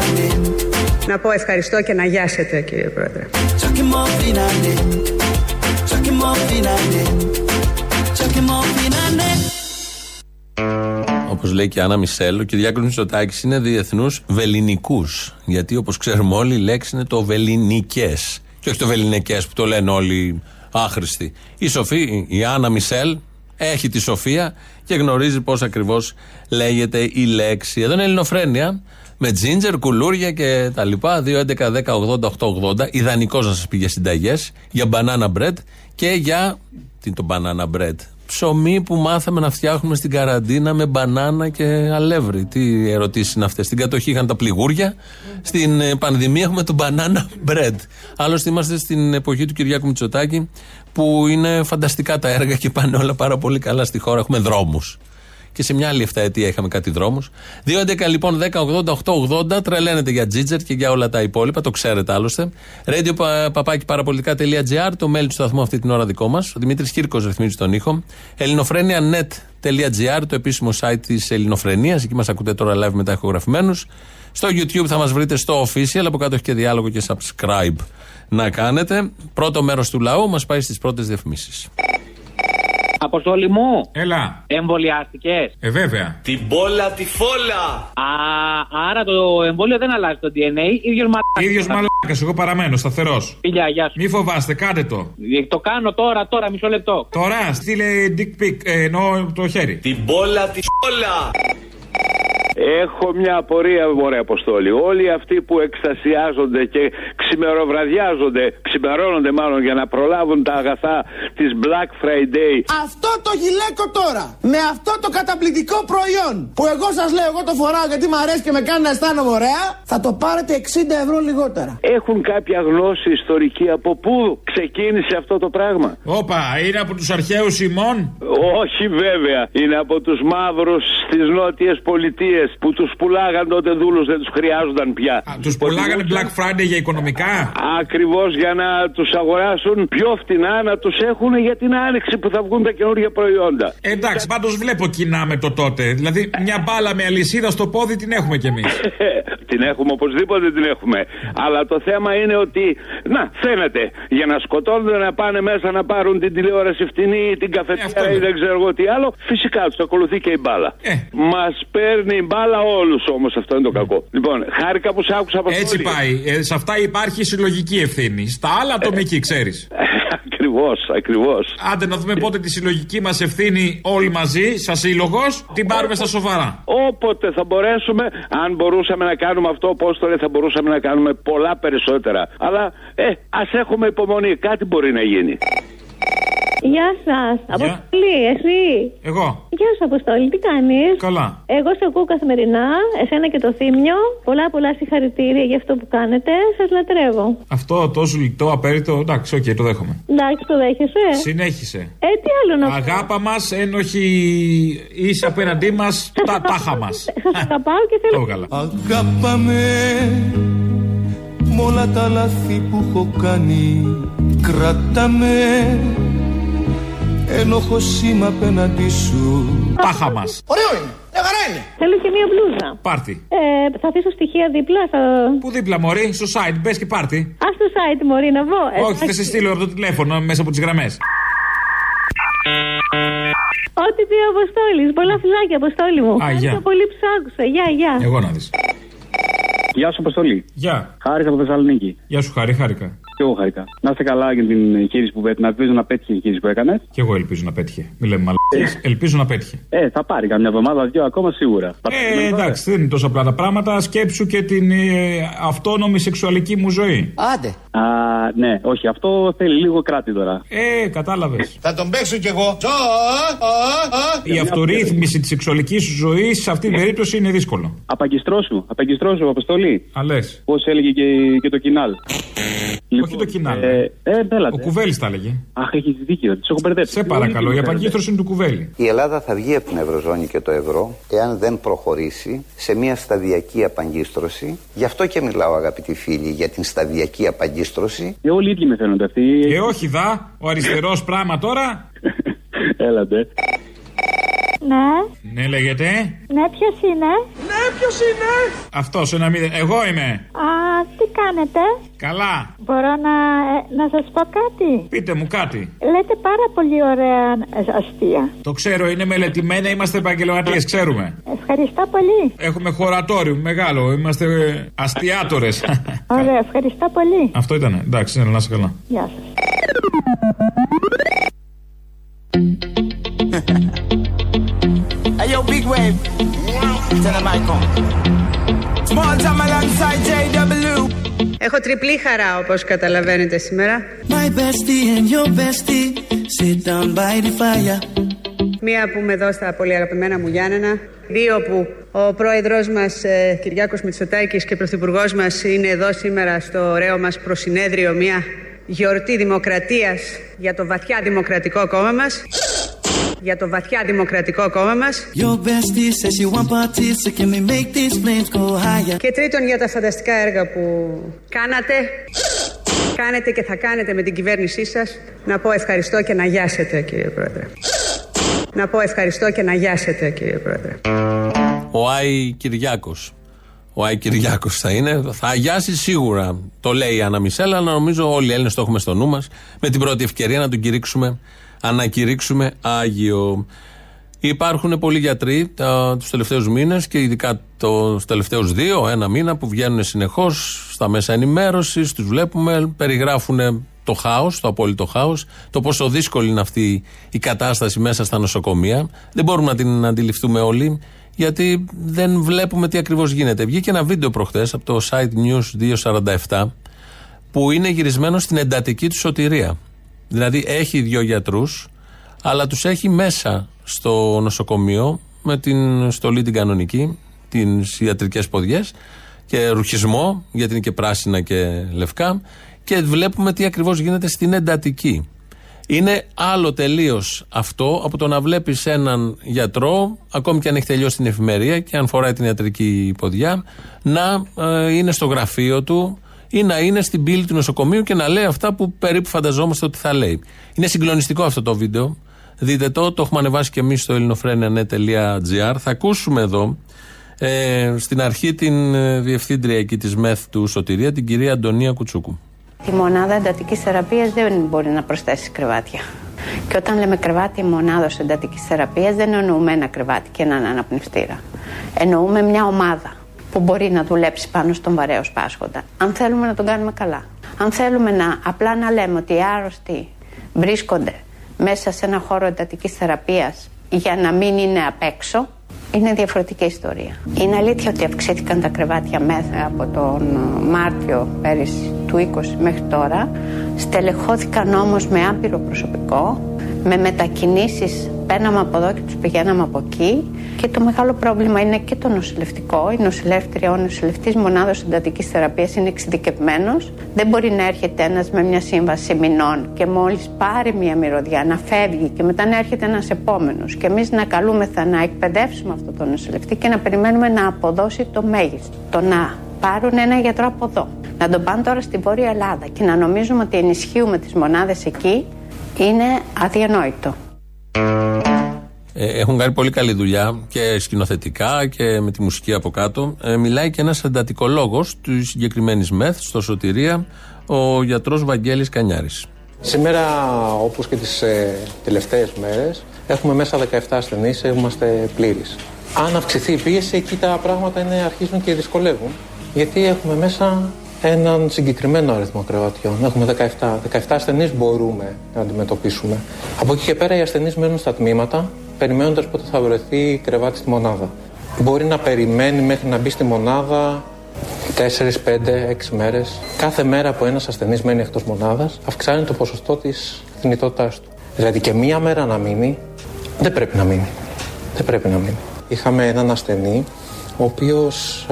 Να πω ευχαριστώ και να γιάσετε κύριε Πρόεδρε. Όπως λέει και η Άννα Μισελ, ο Κυριάκος Μητσοτάκης είναι διεθνούς βεληνικούς. Γιατί όπως ξέρουμε όλοι, η λέξη είναι το βεληνικές. Και όχι το βεληνικές που το λένε όλοι άχρηστοι. Η Σοφή, η Άννα Μισελ, έχει τη σοφία και γνωρίζει πώς ακριβώς λέγεται η λέξη. Εδώ είναι Ελληνοφρένεια. Με τζίντζερ, κουλούρια και τα λοιπά. 2, 11, 10, 80, 8, 80. Ιδανικός να σας πει για συνταγές. Για banana bread και για. Τι είναι το banana bread. Ψωμί που μάθαμε να φτιάχνουμε στην καραντίνα με μπανάνα και αλεύρι. Τι ερωτήσεις είναι αυτές. Στην κατοχή είχαν τα πληγούρια. Στην ε, πανδημία έχουμε το banana bread. Άλλωστε είμαστε στην εποχή του Κυριάκου Μητσοτάκη που είναι φανταστικά τα έργα και πάνε όλα πάρα πολύ καλά στη χώρα. Έχουμε δρόμους. Και σε μια άλλη 7 ετία είχαμε κάτι δρόμους. 2.11 λοιπόν 10, 80, 8, 80. Τρελαίνεται για τζίτζερ και για όλα τα υπόλοιπα. Το ξέρετε άλλωστε. Radio παπάκι παραπολιτικά.gr. Το mail του σταθμού αυτή την ώρα δικό μας. Ο Δημήτρης Κύρκος ρυθμίζει τον ήχο. ελληνοφρένια.net.gr. Το επίσημο site της Ελληνοφρενίας. Εκεί μας ακούτε τώρα live μετά ηχογραφημένους. Στο YouTube θα μας βρείτε στο official. Από κάτω έχει και διάλογο και subscribe να κάνετε. Πρώτο μέρος του λαού μας πάει στις πρώτες διαφημίσεις. Αποστόλη μου. Έλα. Εμβολιάστηκες. Ε, βέβαια. Την πόλα τη φόλα. Α, άρα το εμβόλιο δεν αλλάζει το DNA. ίδιος μαλάκα. ίδιος μαλάκας, εγώ παραμένω σταθερός. Φιλιά, γεια σου. Μη φοβάστε, κάντε το. Ε, Το κάνω τώρα, τώρα, μισό λεπτό. Τώρα στείλε dick pic, ε, εννοώ το χέρι. Την πόλα τη φόλα. Έχω μια απορία, μωρέ Αποστόλη. Όλοι αυτοί που εκστασιάζονται και ξημεροβραδιάζονται, ξημερώνονται μάλλον για να προλάβουν τα αγαθά της Black Friday. Αυτό το γυλαίκο τώρα, με αυτό το καταπληκτικό προϊόν που εγώ σας λέω, εγώ το φοράω γιατί μου αρέσει και με κάνει να αισθάνομαι ωραία, θα το πάρετε 60 ευρώ λιγότερα. Έχουν κάποια γνώση ιστορική από πού ξεκίνησε αυτό το πράγμα; Όπα, είναι από τους αρχαίους ημών; Όχι βέβαια. Είναι από τους μαύρους στις νότιες πολιτείες που τους πουλάγαν τότε δούλους, δεν τους χρειάζονταν πια. Τους πουλάγανε Black Friday για οικονομικά; Ακριβώς για να τους αγοράσουν πιο φτηνά, να τους έχουν για την άνοιξη που θα βγουν τα καινούργια προϊόντα. Εντάξει, πάντως βλέπω κοινά με το τότε. Δηλαδή, μια μπάλα με αλυσίδα στο πόδι την έχουμε κι εμείς. την έχουμε, οπωσδήποτε την έχουμε. Αλλά το θέμα είναι ότι, να, φαίνεται, για να σκοτώνονται να πάνε μέσα να πάρουν την τηλεόραση φτηνή ή την καφετιέρα ή δεν ξέρω εγώ τι άλλο, φυσικά τους ακολουθεί και η μπάλα. Ε. Μας παίρνει η μπάλα όλους όμως, αυτό είναι το κακό. Λοιπόν, χάρηκα που σ' άκουσα από Έτσι πάει. Ε, σε αυτά υπάρχει συλλογική ευθύνη. Στα άλλα ατομική, ξέρεις. Ακριβώς, ακριβώς. Άντε να δούμε πότε τη συλλογική μας ευθύνη όλοι μαζί, σαν σύλλογος, την πάρουμε στα σοβαρά. Όποτε θα μπορέσουμε, αν μπορούσαμε να κάνουμε αυτό, πώ το λέει, θα μπορούσαμε να κάνουμε πολλά περισσότερα. Αλλά, ε, ας έχουμε υπομονή, κάτι μπορεί να γίνει. Γεια σας. Αποστολή, εσύ. Εγώ. Γεια σου, Αποστολή, τι κάνεις; Καλά. Εγώ σε ακούω καθημερινά, εσένα και το Θύμιο. Πολλά πολλά συγχαρητήρια για αυτό που κάνετε. Σας λατρεύω. Αυτό τόσο λιτό, απέριττο, εντάξει, οκ, το δέχομαι. Εντάξει, το δέχεσαι. Συνέχισε. Ε, τι άλλο να πω. Αγάπα μας, ένοχη είσαι απέναντί μας, τα τάχα μας. Σας αγαπάω και θέλω. Το έβγαλα. Αγάπα με με όλα τα λάθη που έχω κάνει Κράτα με ένοχο σήμα απέναντί σου Τάχα μας. Ωραίο είναι. Μια χαρά είναι. Θέλω και μία μπλούζα. Πάρτι. Ε, θα αφήσω στοιχεία δίπλα. Θα... Πού δίπλα, Μωρή, στο site, μπες και πάρτι. Α το site, Μωρή, να βγω. Ε, Όχι, θα σε στείλω από το τηλέφωνο μέσα από τις γραμμές. Ό,τι πει ο Αποστόλης. Πολλά φιλάκια, Αποστόλη μου. Α, γεια. Ευχαριστώ πολύ που σ' άκουσα. Γεια, γεια. Εγώ να δεις. Γεια σου, Αποστολή. Γεια. Χάρη από Θεσσαλονίκη. Γεια σου, Χάρη, χάρηκα. Και εγώ χάρηκα. Να είστε καλά για την εγχείρηση που πέτυχε. Να ελπίζω να πέτυχε η εγχείρηση που έκανες. Και εγώ ελπίζω να πέτυχε. Μην λέμε μαλακίες. Ελπίζω να πέτυχε. Ε, θα πάρει καμιά εβδομάδα, δύο ακόμα σίγουρα. Ε, εντάξει, δεν είναι τόσο απλά τα πράγματα. Σκέψου και την ε, αυτόνομη σεξουαλική μου ζωή. Άντε. Α, ναι, όχι, αυτό θέλει λίγο κράτη τώρα. Ε, κατάλαβες. Θα τον παίξω κι εγώ. Η αυτορύθμιση της σεξουαλικής σου ζωής σε αυτή την περίπτωση είναι δύσκολο. Απαγκιστρώσου, απαγκιστρώσου, αποστολή. Α, λες. Πώς έλεγε και, και το κοινάλ. Όχι το κοινάλ. Ε, ε, Ο Κουβέλης τα έλεγε. Αχ, έχεις δίκιο, τις έχω μπερδέψει. Σε παρακαλώ, η απαγκίστρωση είναι του Κουβέλη. Η Ελλάδα θα βγει από την Ευρωζώνη και το ευρώ εάν δεν προχωρήσει σε μια σταδιακή απαγκίστρωση. Γι' αυτό και μιλάω, αγαπητοί φίλοι, για την σταδιακή απαγκίστρωση. Ε, όλοι οι ίδιοι με φαίνονται αυτοί. Και όχι δα, ο αριστερός πράγμα τώρα. Έλατε. Ναι. Ναι, λέγεται. Ναι, ποιος είναι; Ναι, ποιος είναι; Αυτός ένα μηδέν. Εγώ είμαι. Α, τι κάνετε; Καλά. Μπορώ να, ε, να σας πω κάτι; Πείτε μου κάτι. Λέτε πάρα πολύ ωραία ε, αστεία. Το ξέρω, είναι μελετημένα, είμαστε επαγγελματίες, ξέρουμε. Ευχαριστώ πολύ. Έχουμε χωρατόριο μεγάλο, είμαστε αστιάτορε. Ωραία, ευχαριστώ πολύ. Αυτό ήταν. Εντάξει, ναι, να είσαι καλά. Γεια σας. Hey yo, big wave. Turn the mic on. Small time alongside JW. Έχω τριπλή χαρά όπως καταλαβαίνετε σήμερα. My bestie and your bestie sit down by the fire. Μία που είμαι εδώ στα πολύ αγαπημένα μου Γιάννενα. Δύο που ο πρόεδρος μας ε, Κυριάκος Μητσοτάκης και πρωθυπουργός μας είναι εδώ σήμερα στο ωραίο μας προσυνέδριο. Μία γιορτή δημοκρατίας για το βαθιά δημοκρατικό κόμμα μας. Για το βαθιά δημοκρατικό κόμμα μας. Your bestie says you want parties, so can we make these flames go higher? Και τρίτον για τα φανταστικά έργα που κάνατε, κάνετε και θα κάνετε με την κυβέρνησή σας. Να πω ευχαριστώ και να γιάσετε κύριε Πρόεδρε. Να πω ευχαριστώ και να γιάσετε κύριε Πρόεδρε. Ο Άι Κυριάκος. Ο Άι Κυριάκος θα είναι. Θα αγιάσει σίγουρα. Το λέει η Άννα Μισέλα, αλλά νομίζω όλοι οι Έλληνες το έχουμε στο νου μας. Με την πρώτη ευκαιρία να τον κηρύξουμε, ανακηρύξουμε Άγιο. Υπάρχουν πολλοί γιατροί τους τελευταίους μήνες και ειδικά τους τελευταίους δύο, ένα μήνα που βγαίνουν συνεχώς στα μέσα ενημέρωσης, τους βλέπουμε, περιγράφουν το χάος, το απόλυτο χάος, το πόσο δύσκολη είναι αυτή η κατάσταση μέσα στα νοσοκομεία. Δεν μπορούμε να την αντιληφθούμε όλοι, γιατί δεν βλέπουμε τι ακριβώς γίνεται. Βγήκε ένα βίντεο προχθές από το site News 247 που είναι γυρισμένο στην εντατική του σωτηρία. Δηλαδή έχει δύο γιατρούς, αλλά τους έχει μέσα στο νοσοκομείο με την στολή την κανονική, τις ιατρικές ποδιές και ρουχισμό, γιατί είναι και πράσινα και λευκά. Και βλέπουμε τι ακριβώς γίνεται στην εντατική. Είναι άλλο τελείως αυτό από το να βλέπεις έναν γιατρό, ακόμη και αν έχει τελειώσει την εφημερία και αν φοράει την ιατρική ποδιά, να ε, είναι στο γραφείο του ή να είναι στην πύλη του νοσοκομείου και να λέει αυτά που περίπου φανταζόμαστε ότι θα λέει. Είναι συγκλονιστικό αυτό το βίντεο. Δείτε το, το έχουμε ανεβάσει και εμείς στο ελληνοφρένια.gr. Θα ακούσουμε εδώ ε, στην αρχή την ε, διευθύντρια εκεί της ΜΕΘ του Σωτηρία, την κυρία Αντωνία Κουτσούκου. Η μονάδα εντατικής θεραπείας δεν μπορεί να προσθέσει κρεβάτια. Και όταν λέμε κρεβάτι μονάδα εντατικής θεραπείας, δεν εννοούμε ένα κρεβάτι και έναν αναπνευστήρα. Εννοούμε μια ομάδα που μπορεί να δουλέψει πάνω στον βαρέο σπάσχοντα. Αν θέλουμε να τον κάνουμε καλά. Αν θέλουμε να απλά να λέμε ότι οι άρρωστοι βρίσκονται μέσα σε ένα χώρο εντατικής θεραπείας για να μην είναι απ' έξω, είναι διαφορετική ιστορία. Είναι αλήθεια ότι αυξήθηκαν τα κρεβάτια μέσα από τον Μάρτιο πέρυσι του 20 μέχρι τώρα. Στελεχώθηκαν όμως με άπειρο προσωπικό, με μετακινήσεις παίρναμε από εδώ και τους πηγαίναμε από εκεί και το μεγάλο πρόβλημα είναι και το νοσηλευτικό. Η νοσηλεύτρια, ο νοσηλευτής μονάδος εντατικής θεραπείας είναι εξειδικευμένος. Δεν μπορεί να έρχεται ένας με μια σύμβαση μηνών και μόλις πάρει μια μυρωδιά να φεύγει και μετά να έρχεται ένας επόμενος και εμείς να καλούμεθα να εκπαιδεύσουμε αυτό το νοσηλευτή και να περιμένουμε να αποδώσει το μέγιστο. Το να πάρουν ένα γιατρό από εδώ, να τον πάνε τώρα στη Βόρεια Ελλάδα και να νομίζουμε ότι ενισχύουμε τις μονάδες εκεί είναι αδιανόητο. Ε, έχουν κάνει πολύ καλή δουλειά και σκηνοθετικά και με τη μουσική από κάτω. Ε, μιλάει και ένας εντατικολόγος της συγκεκριμένης ΜΕΘ στο Σωτηρία, ο γιατρός Βαγγέλης Κανιάρης. Σήμερα, όπως και τις ε, τελευταίες μέρες, έχουμε μέσα 17 ασθενείς, είμαστε πλήρεις. Αν αυξηθεί η πίεση, εκεί τα πράγματα είναι, αρχίζουν και δυσκολεύουν, γιατί έχουμε μέσα έναν συγκεκριμένο αριθμό κρεβατιών. Έχουμε 17. 17 ασθενείς μπορούμε να αντιμετωπίσουμε. Από εκεί και πέρα οι ασθενείς μένουν στα τμήματα περιμένοντας πότε θα βρεθεί κρεβάτι στη μονάδα. Μπορεί να περιμένει μέχρι να μπει στη μονάδα 4, 5, 6 μέρες. Κάθε μέρα που ένας ασθενής μένει εκτός μονάδας, αυξάνει το ποσοστό της θνητότητάς του. Δηλαδή και μία μέρα να μείνει, δεν πρέπει να μείνει. Δεν πρέπει να μείνει. Είχαμε έναν ασθενή, ο οποίος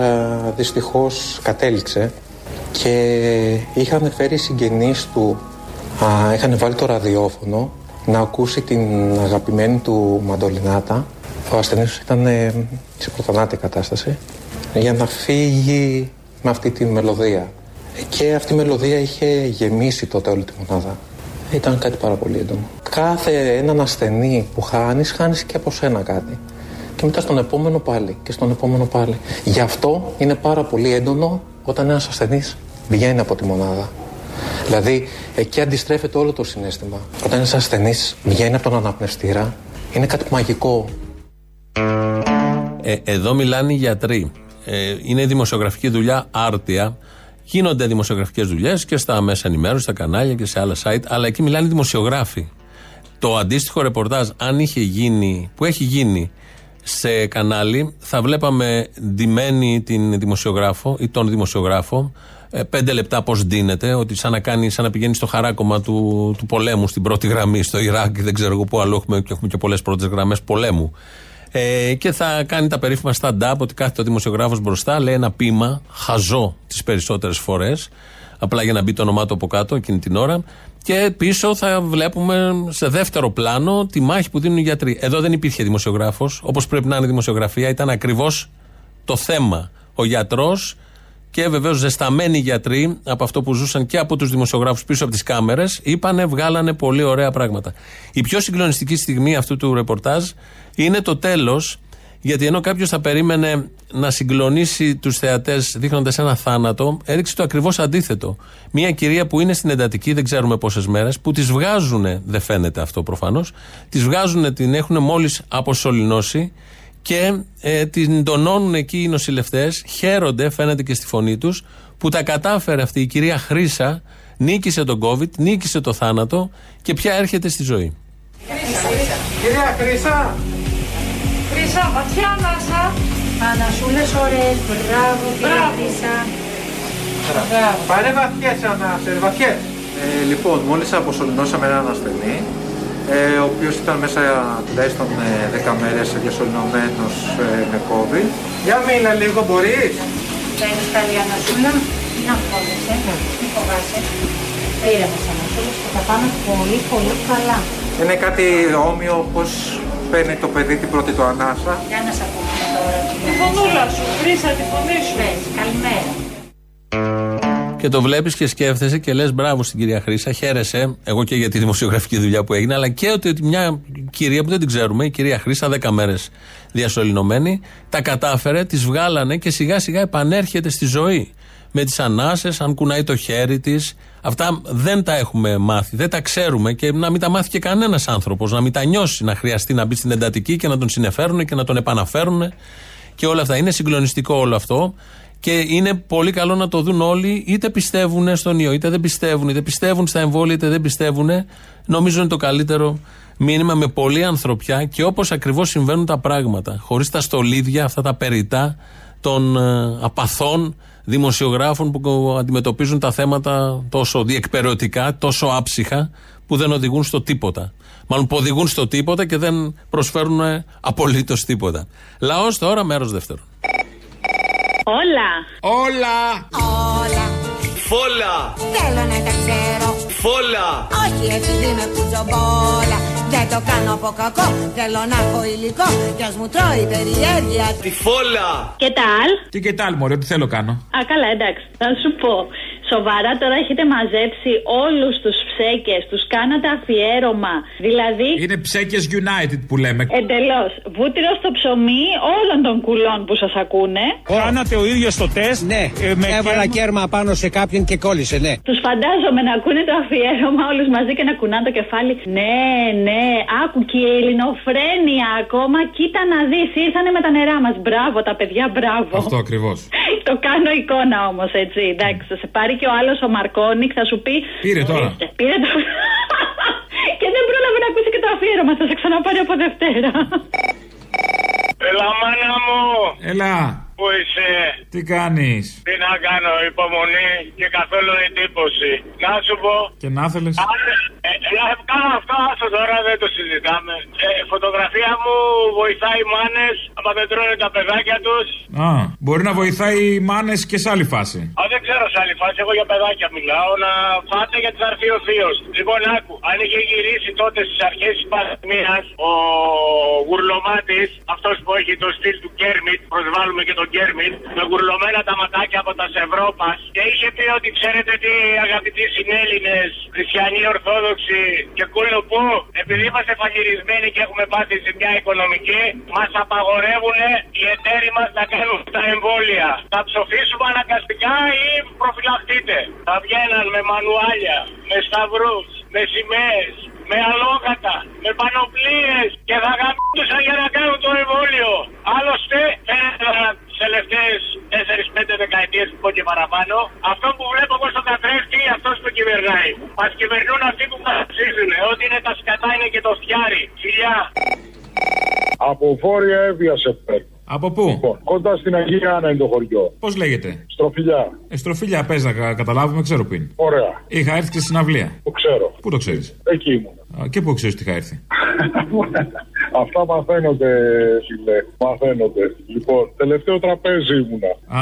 δυστυχώς κατέληξε και είχαν φέρει συγγενείς του, α, είχαν βάλει το ραδιόφωνο να ακούσει την αγαπημένη του μαντολινάτα. Ο ασθενής ήταν ε, σε πρωτονάτη κατάσταση για να φύγει με αυτή τη μελωδία. Και αυτή η μελωδία είχε γεμίσει τότε όλη τη μονάδα. Ήταν κάτι πάρα πολύ έντονο. Κάθε έναν ασθενή που χάνεις, χάνεις και από σένα κάτι. Και μετά στον επόμενο πάλι και στον επόμενο πάλι. Γι' αυτό είναι πάρα πολύ έντονο όταν ένας ασθενής βγαίνει από τη μονάδα. Δηλαδή, εκεί αντιστρέφεται όλο το συνέστημα. Όταν ένας ασθενής βγαίνει από τον αναπνευστήρα, είναι κάτι μαγικό. Ε, εδώ μιλάνε οι γιατροί. Ε, είναι δημοσιογραφική δουλειά άρτια. Γίνονται δημοσιογραφικές δουλειές και στα μέσα ενημέρωσης, στα κανάλια και σε άλλα site, αλλά εκεί μιλάνε οι δημοσιογράφοι. Το αντίστοιχο ρεπορτάζ, αν είχε γίνει, που έχει γίνει σε κανάλι, θα βλέπαμε ντυμένη την δημοσιογράφο ή τον δημοσιογράφο ε, πέντε λεπτά πώς δίνεται, ότι σαν να, κάνει, σαν να πηγαίνει στο χαράκομα του, του πολέμου στην πρώτη γραμμή, στο Ιράκ, δεν ξέρω εγώ πού αλλού έχουμε και, έχουμε και πολλές πρώτες γραμμές πολέμου. Ε, και θα κάνει τα περίφημα stand-up ότι κάθεται ο δημοσιογράφος μπροστά, λέει ένα πείμα, χαζό τις περισσότερες φορές, απλά για να μπει το όνομά του από κάτω εκείνη την ώρα. Και πίσω θα βλέπουμε σε δεύτερο πλάνο τη μάχη που δίνουν οι γιατροί. Εδώ δεν υπήρχε δημοσιογράφος, όπως πρέπει να είναι δημοσιογραφία, ήταν ακριβώς το θέμα. Ο γιατρός και βεβαίως ζεσταμένοι γιατροί από αυτό που ζούσαν και από τους δημοσιογράφους πίσω από τις κάμερες, είπανε, βγάλανε πολύ ωραία πράγματα. Η πιο συγκλονιστική στιγμή αυτού του ρεπορτάζ είναι το τέλος, γιατί ενώ κάποιος θα περίμενε να συγκλονίσει τους θεατές δείχνοντας ένα θάνατο, έδειξε το ακριβώς αντίθετο. Μια κυρία που είναι στην εντατική, δεν ξέρουμε πόσες μέρες, που τη βγάζουν, δεν φαίνεται αυτό προφανώς, τη βγάζουν, την έχουν μόλις αποσωληνώσει και ε, την τονώνουν εκεί οι νοσηλευτές, χαίρονται, φαίνεται και στη φωνή τους, που τα κατάφερε αυτή η κυρία Χρήσα, νίκησε τον COVID, νίκησε το θάνατο και πια έρχεται στη ζωή. Κυρία Χρήσα! Χρήσα, βαθιά ανάσα. Ανασούλες ωραίες, μπράβο κυρία Χρήσα. χαρά. Πάρε βαθιές, ανάστερ, βαθιές. Ε, λοιπόν, μόλις αποσωληνώσαμε έναν ασθενή, ε, ο οποίος ήταν μέσα τουλάχιστον ε, 10 μέρες διασωληνωμένος ε, με COVID. Για μίλα λίγο, μπορείς. Παίρνεις καλή ανασούλα, να φοβάσαι, μην φοβάσαι. Ήρεμες ανασούλες και θα πάμε πολύ πολύ καλά. Είναι κάτι όμοιο πώς παίρνει το παιδί την πρώτη του ανάσα. Για να σε ακούσουμε τώρα. Τη φωνούλα σου, βρίσα τη φωνή σου. Πες, καλημέρα. Και το βλέπεις και σκέφτεσαι και λες μπράβο στην κυρία Χρήσα, χαίρεσαι. Εγώ και για τη δημοσιογραφική δουλειά που έγινε, αλλά και ότι μια κυρία που δεν την ξέρουμε, η κυρία Χρήσα, 10 μέρες διασωληνωμένη, τα κατάφερε, τις βγάλανε και σιγά σιγά επανέρχεται στη ζωή. Με τις ανάσες, αν κουνάει το χέρι της. Αυτά δεν τα έχουμε μάθει, δεν τα ξέρουμε και να μην τα μάθει και κανένας άνθρωπος. Να μην τα νιώσει, να χρειαστεί να μπει στην εντατική και να τον συνεφέρουν και να τον επαναφέρουν και όλα αυτά. Είναι συγκλονιστικό όλο αυτό. Και είναι πολύ καλό να το δουν όλοι, είτε πιστεύουν στον ιό, είτε δεν πιστεύουν, είτε πιστεύουν στα εμβόλια, είτε δεν πιστεύουν. Νομίζω είναι το καλύτερο μήνυμα με πολλή ανθρωπιά και όπως ακριβώς συμβαίνουν τα πράγματα. Χωρίς τα στολίδια, αυτά τα περιτά των ε, απαθών δημοσιογράφων που αντιμετωπίζουν τα θέματα τόσο διεκπαιρεωτικά, τόσο άψυχα, που δεν οδηγούν στο τίποτα. Μάλλον που οδηγούν στο τίποτα και δεν προσφέρουν απολύτως τίποτα. Λαός τώρα, μέρος δεύτερον. Όλα. Όλα. Όλα. Φόλα. Θέλω να τα ξέρω. Φόλα. Όχι επειδή με κουτσομπόλα. Δεν το κάνω από κακό. Θέλω να έχω υλικό. Κι ας μου τρώει η περιέργεια. Τη φόλα. Και τα άλλ. Τι και τ' μωρέ, τι θέλω κάνω. Α, καλά, εντάξει. Θα σου πω. Σοβαρά τώρα έχετε μαζέψει όλους τους ψέκες, τους κάνατε αφιέρωμα. Δηλαδή. Είναι ψέκες United που λέμε. Εντελώς. Βούτυρο στο ψωμί όλων των κουλών που σας ακούνε. Κάνατε ο ίδιος το τεστ. Ναι, έβαλα κέρμα πάνω σε κάποιον και κόλλησε, ναι. Τους φαντάζομαι να ακούνε το αφιέρωμα όλους μαζί και να κουνάνε το κεφάλι. Ναι, ναι, άκου και η ελληνοφρένεια ακόμα. Κοίτα να δεις, ήρθανε με τα νερά μας. Μπράβο τα παιδιά, μπράβο. Αυτό ακριβώς. Το κάνω εικόνα όμως, έτσι. Εντάξει, θα σε πάρει και ο άλλος ο Μαρκόνικ, θα σου πει. Πήρε τώρα. «Ορίστε, Πήρε το. και δεν πρόλαβε να ακούσει και το αφιέρωμα. Θα σε ξαναπάρει από Δευτέρα. Έλα, μάνα μου. Έλα. Πού είσαι. Τι κάνεις; Τι να κάνω, υπομονή και καθόλου εντύπωση. Να σου πω. Και να θέλεις; Ε, να κάνω αυτό, άσο τώρα δεν το συζητάμε. Ε, φωτογραφία μου βοηθάει μάνες άμα δεν τρώνε τα παιδάκια τους. Α, μπορεί να βοηθάει οι μάνες και σε άλλη φάση. Α, δεν ξέρω σε άλλη φάση, εγώ για παιδάκια μιλάω. Να φάτε γιατί θα έρθει ο θείο. Λοιπόν, άκου, αν είχε γυρίσει τότε στις αρχές της πανδημίας ο γουρλωμάτης, αυτός που έχει το στυλ του Κέρμιτ, προσβάλλουμε και τον Κέρμιτ, με γουρλωμένα τα ματάκια από τα Σευρόπα και είχε πει ότι ξέρετε τι αγαπητοί συνέλληνες, χριστιανοί, Ορθόδοξοι και κούλο που, επειδή είμαστε φαγυρισμένοι και έχουμε πάθει σε μια οικονομική, μας απαγορεύουν οι εταίροι μας να κάνουν τα εμβόλια. Θα ψοφήσουμε αναγκαστικά ή προφυλαχτείτε. Θα βγαίναν με μανουάλια, με σταυρούς, με σημαίες, με αλόγατα, με πανοπλίες και θα γαμπτούσαν για να κάνουν το εμβόλιο. Άλλωστε, φαίνεται τις τελευταίες 4-5 δεκαετίες που πω και παραπάνω, αυτό που βλέπω εγώ στον καθρέφτη, αυτός που κυβερνάει. Μας κυβερνούν αυτοί που μας ψήφουν. Ό,τι είναι τα σκατά είναι και το φτιάρι. Φιλιά. Από βόρεια έβιασε παίρνω. Από πού; Λοιπόν, κοντά στην Αγία Άννα είναι το χωριό. Πώς λέγεται; Στροφιλιά. Ε, στροφίλια, πες να κα- καταλάβουμε, ξέρω που είναι. Ωραία. Είχα έρθει και στην αυλία. Το ξέρω. Πού το ξέρεις; Εκεί ήμουν. Και πού ξέρεις ότι είχα έρθει; Αυτά μαθαίνονται, φίλε. Μαθαίνονται. Λοιπόν, τελευταίο τραπέζι ήμουνα. Α,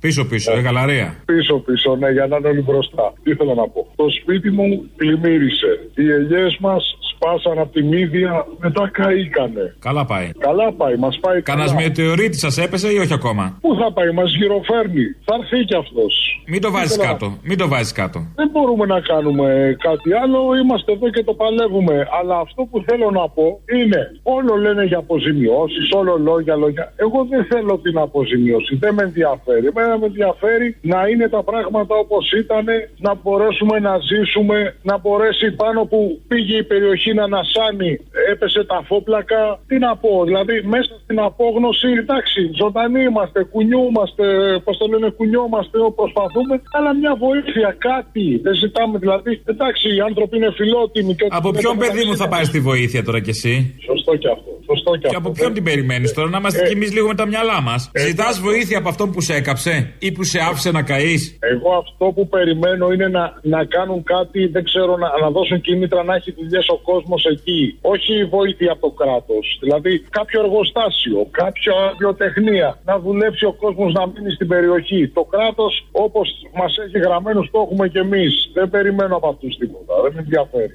πίσω-πίσω, ε, γαλαρία. Πίσω-πίσω, ναι, για να είναι όλοι μπροστά. Τι ήθελα να πω. Το σπίτι μου πλημμύρισε. Οι ελιές μας σπάσαν από τη μύδια, μετά καήκανε. Καλά πάει. Καλά πάει, μας πάει καλά. Κανένας μετεωρίτη σας έπεσε ή όχι ακόμα; Πού θα πάει, μας γυροφέρνει. Θα έρθει κι αυτός. Μην το βάζεις κάτω. Μην το βάζεις κάτω. Δεν μπορούμε να κάνουμε κάτι άλλο. Είμαστε εδώ και το παλεύουμε. Αλλά αυτό που θέλω να πω είναι, όλο λένε για αποζημιώσεις, όλο λόγια, λόγια. Εγώ δεν θέλω την αποζημίωση. Δεν με ενδιαφέρει. Εμένα με ενδιαφέρει να είναι τα πράγματα όπως ήταν, να μπορέσουμε να ζήσουμε, να μπορέσει πάνω που πήγε η περιοχή να ανασάνει, έπεσε τα φόπλακα. Τι να πω, δηλαδή μέσα στην απόγνωση, εντάξει, ζωντανοί είμαστε, κουνιούμαστε, πώς το λένε, κουνιόμαστε, προσπαθούμε, αλλά μια βοήθεια, κάτι. Δεν ζητάμε δηλαδή. Εντάξει, οι άνθρωποι είναι φιλότιμοι. Και Από ποιον παιδί μου θα πάρεις τη βοήθεια τώρα κι εσύ; Σωστό κι αυτό. Σωστό κι Και από ποιον την περιμένεις τώρα, να είμαστε κι εμεί λίγο με τα μυαλά μας; Ζητάς βοήθεια από αυτόν που σε έκαψε ή που σε άφησε να καείς; Εγώ αυτό που περιμένω είναι να, να κάνουν κάτι, δεν ξέρω, να, να δώσουν κίνητρα να έχει δουλειές ο κόσμος εκεί. Όχι βοήθεια από το κράτος. Δηλαδή κάποιο εργοστάσιο, κάποια βιοτεχνία. Να δουλέψει ο κόσμος να μείνει στην περιοχή. Το κράτος, όπως μας έχει γραμμένους, το έχουμε κι εμείς. Δεν περιμένω από αυτούς τίποτα. Δεν με ενδιαφέρει.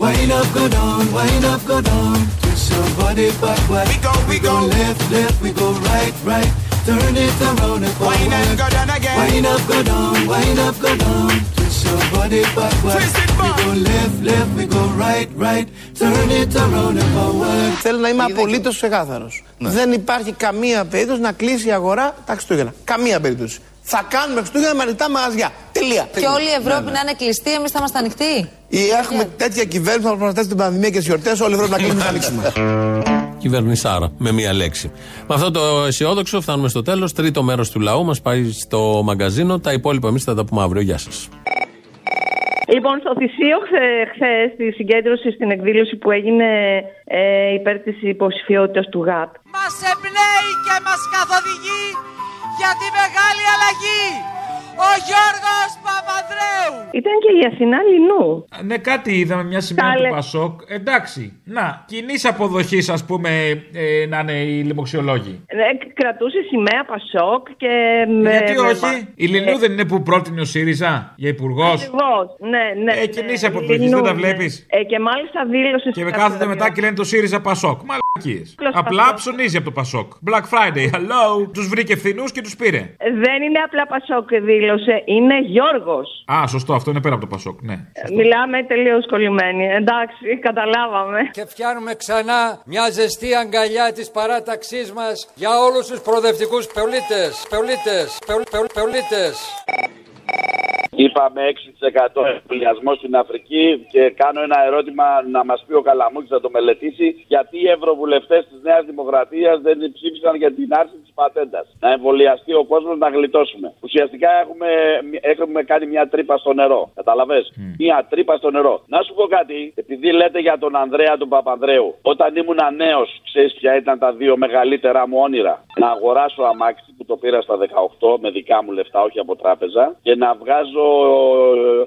Wind up, go down, wind up, go down. Twist your body backward. We go, we, go. left, left, we go right, right. Turn it around and forward. Wind up, go down again. Wind up, go down, wind up, go down. Twist your body backward. Twist it back. We go left, left, we go right, right. Turn it around and forward. Θέλω να είμαι απολύτως ξεκάθαρος. Δεν υπάρχει καμία περίπτωση να κλείσει η αγορά τα Χριστούγεννα. Καμία περίπτωση. Θα κάνουμε Χριστούγεννα με ανοιχτά μαγαζιά. Τελεία. Και όλη η Ευρώπη να είναι κλειστή, εμείς θα είμαστε ανοιχτοί. Ή έχουμε τέτοια κυβέρνηση που θα προστατεύσει την πανδημία και τις γιορτές. Όλη η Ευρώπη να κλείνουμε θα ανοίξουμε. Κυβερνησάρα, με μία λέξη. Με αυτό το αισιόδοξο φτάνουμε στο τέλος. Τρίτο μέρος του λαού μας πάει στο μαγκαζίνο. Τα υπόλοιπα εμείς θα τα πούμε αύριο. Γεια σας. Λοιπόν, στο Θησίο χθε, στη συγκέντρωση, στην εκδήλωση που έγινε ε, υπέρ της υποψηφιότητας του ΓΑΤ. Μας εμπνέει και μας καθοδηγεί για τη μεγάλη αλλαγή. Ο Γιώργος Παπανδρέου. Ήταν και η Αθηνά Λινού. Ναι, κάτι είδαμε, μια σημαία Κάλε. του Πασόκ. Εντάξει, να, κοινής αποδοχής, ας πούμε, ε, να είναι οι λοιμοξιολόγοι. Ε, κρατούσε σημαία Πασόκ και. με- Γιατί με- όχι, η Λινού δεν είναι που πρότεινε ο ΣΥΡΙΖΑ για υπουργός. Ακριβώς. Ναι, ναι. Ε, κοινής ναι, αποδοχής, Λινού, δεν τα ναι. βλέπεις; Ε, και μάλιστα δήλωσε. Και με σε κάθονται κάποια- μετά και λένε το ΣΥΡΙΖΑ Πασόκ. Μαλακίες. Απλώς Απλά Πασόκ. ψωνίζει από το Πασόκ. Black Friday, hello. Τους βρήκε φθηνούς και τους πήρε. Δεν είναι απλά Πασόκ δήλωσε, είναι Γιώργος. Α, σωστό, αυτό είναι πέρα από το Πασόκ, ναι. Μιλάμε τελείως κολλημένοι. Εντάξει, καταλάβαμε. Και φτιάχνουμε ξανά μια ζεστή αγκαλιά της παράταξής μας για όλους τους προοδευτικούς πεολίτες. Πεολίτες. Πεολ- πεολ- Πεολίτες. Είπαμε 6% εμβολιασμό στην Αφρική και κάνω ένα ερώτημα να μας πει ο Καλαμούκης να το μελετήσει. Γιατί οι ευρωβουλευτές της Νέας Δημοκρατίας δεν ψήφισαν για την άρση της πατέντας. Να εμβολιαστεί ο κόσμος να γλιτώσουμε. Ουσιαστικά έχουμε, έχουμε κάνει μια τρύπα στο νερό. Καταλαβέ. Μια τρύπα στο νερό. Να σου πω κάτι, επειδή λέτε για τον Ανδρέα τον Παπανδρέου. Όταν ήμουν νέος, ξέρεις ποια ήταν τα δύο μεγαλύτερα μου όνειρα; Να αγοράσω αμάξι που το πήρα στα 18 με δικά μου λεφτά, όχι από τράπεζα, και να βγάζω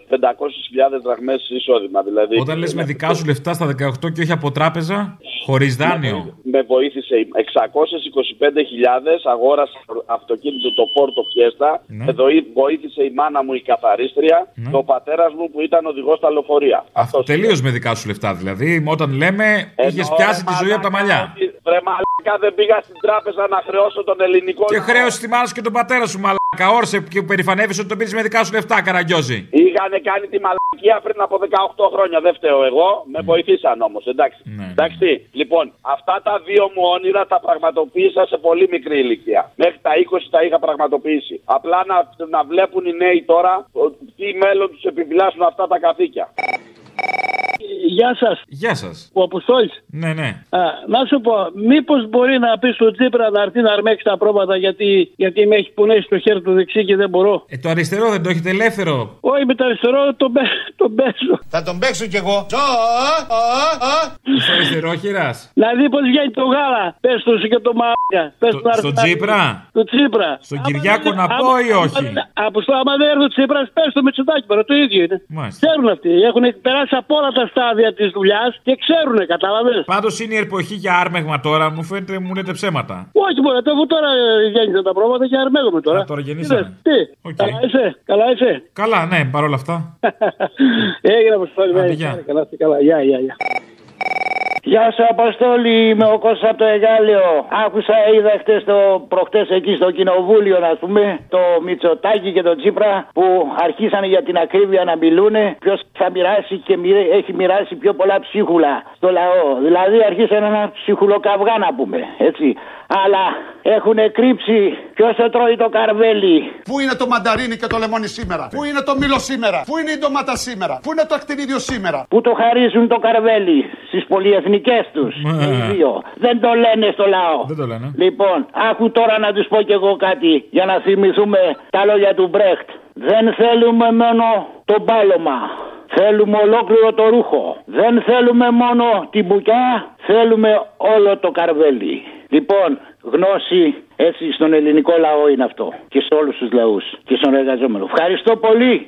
500.000 δραχμές εισόδημα. Δηλαδή, Όταν λες με δικά σου λεφτά στα 18 και όχι από τράπεζα, χωρίς δάνειο. με βοήθησε 625.000, αγόρασα αυτοκίνητο το Πόρτο Φιέστα. Ναι. Εδώ βοήθησε η μάνα μου η καθαρίστρια και ο πατέρας μου που ήταν οδηγός στα λεωφορεία. Αυτό τελείως με δικά σου λεφτά δηλαδή. Όταν λέμε, είχες Εννοώ, πιάσει ρε τη ζωή από τα μαλλιά. Βρε μαλάκα δεν πήγα στην τράπεζα να χρεώσω τον ελληνικό Και λαό. χρέωσε τη μάνα σου και τον πατέρα σου, μαλάκα. Όρσε και περηφανεύεσαι ότι το πήρες με δικά σου λεφτά, καραγκιόζη. Είχαν κάνει τη μαλακία πριν από 18 χρόνια. Δεν φταίω εγώ. Με βοηθήσαν όμως. Εντάξει. Εντάξει. Λοιπόν, αυτά τα δύο μου όνειρα τα πραγματοποίησα σε πολύ μικρή ηλικία. Μέχρι τα 20 τα είχα πραγματοποιήσει. Απλά να, να βλέπουν οι νέοι τώρα ο, τι μέλλον τους επιφυλάσσουν αυτά τα καθήκια. Γεια σας. Γεια σας. Ο Αποστόλης. Ναι, ναι. Να σου πω, μήπως μπορεί να πεις στο Τσίπρα να έρθει να αρμέξει τα πρόβατα γιατί, γιατί με έχει πουνέσει το χέρι του δεξί και δεν μπορώ; Ε, το αριστερό δεν το έχετε ελεύθερο. Όχι με το αριστερό τον, πέ, τον παίζω. Θα τον παίξω κι εγώ. Είσαι αριστερόχειρας. Δηλαδή πώς βγαίνει το γάλα. Πες του και το μάγκα. Πες του να Στον έρθει να- Τσίπρα. Του Τσίπρα. Στον Άμα Κυριάκο δεν- να άμα- πω ή άμα όχι; δεν- Αποστόλη, άμα δεν έρθει ο Τσίπρας, πες το Μητσοτάκι τώρα. Το ίδιο είναι. Μάλιστα. Ξέρουν αυτοί. Έχουν περάσει από όλα τα στάδια της δουλειάς και ξέρουν, κατάλαβες. Πάντως είναι η εποχή για άρμεγμα τώρα, μου φαίνεται μου λέτε ψέματα. Όχι μόνο, αφού τώρα γέννησαν τα πρόβατα και αρμέγομαι τώρα. Α, τώρα γεννήσανε. Είδες, Τι, καλά είσαι, καλά είσαι. Καλά, ναι, παρόλα αυτά. Έγινε αποστόλη, Άντε, ναι, γεια. καλά, είστε καλά, γεια, γεια, γεια. Γεια σου Αποστόλη, είμαι ο Κώστας από το Εγάλεο. Άκουσα, είδα χτες το, προχτές εκεί στο κοινοβούλιο, να πούμε, το Μητσοτάκι και το Τσίπρα που αρχίσανε για την ακρίβεια να μιλούν ποιος θα μοιράσει και μοιρέ- έχει μοιράσει πιο πολλά ψίχουλα στο λαό. Δηλαδή αρχίσανε ένα ψυχουλοκαυγά να πούμε, έτσι. Αλλά Έχουν κρύψει ποιος το τρώει το καρβέλι. Πού είναι το μανταρίνι και το λεμόνι σήμερα; Πού είναι το μήλο σήμερα; Πού είναι η ντομάτα σήμερα; Πού είναι το ακτινίδιο σήμερα; Που το χαρίζουν το καρβέλι στις πολυεθνικές τους. Δεν το λένε στο λαό. Δεν το λένε. Λοιπόν, άκου τώρα να τους πω κι εγώ κάτι για να θυμηθούμε τα λόγια του Μπρέχτ. Δεν θέλουμε μόνο το μπάλωμα. Θέλουμε ολόκληρο το ρούχο. Δεν θέλουμε μόνο την μπουκιά, θέλουμε όλο το καρβέλι. Λοιπόν, γνώση έτσι στον ελληνικό λαό είναι αυτό. Και σε όλους τους λαούς και στον εργαζόμενο. Ευχαριστώ πολύ.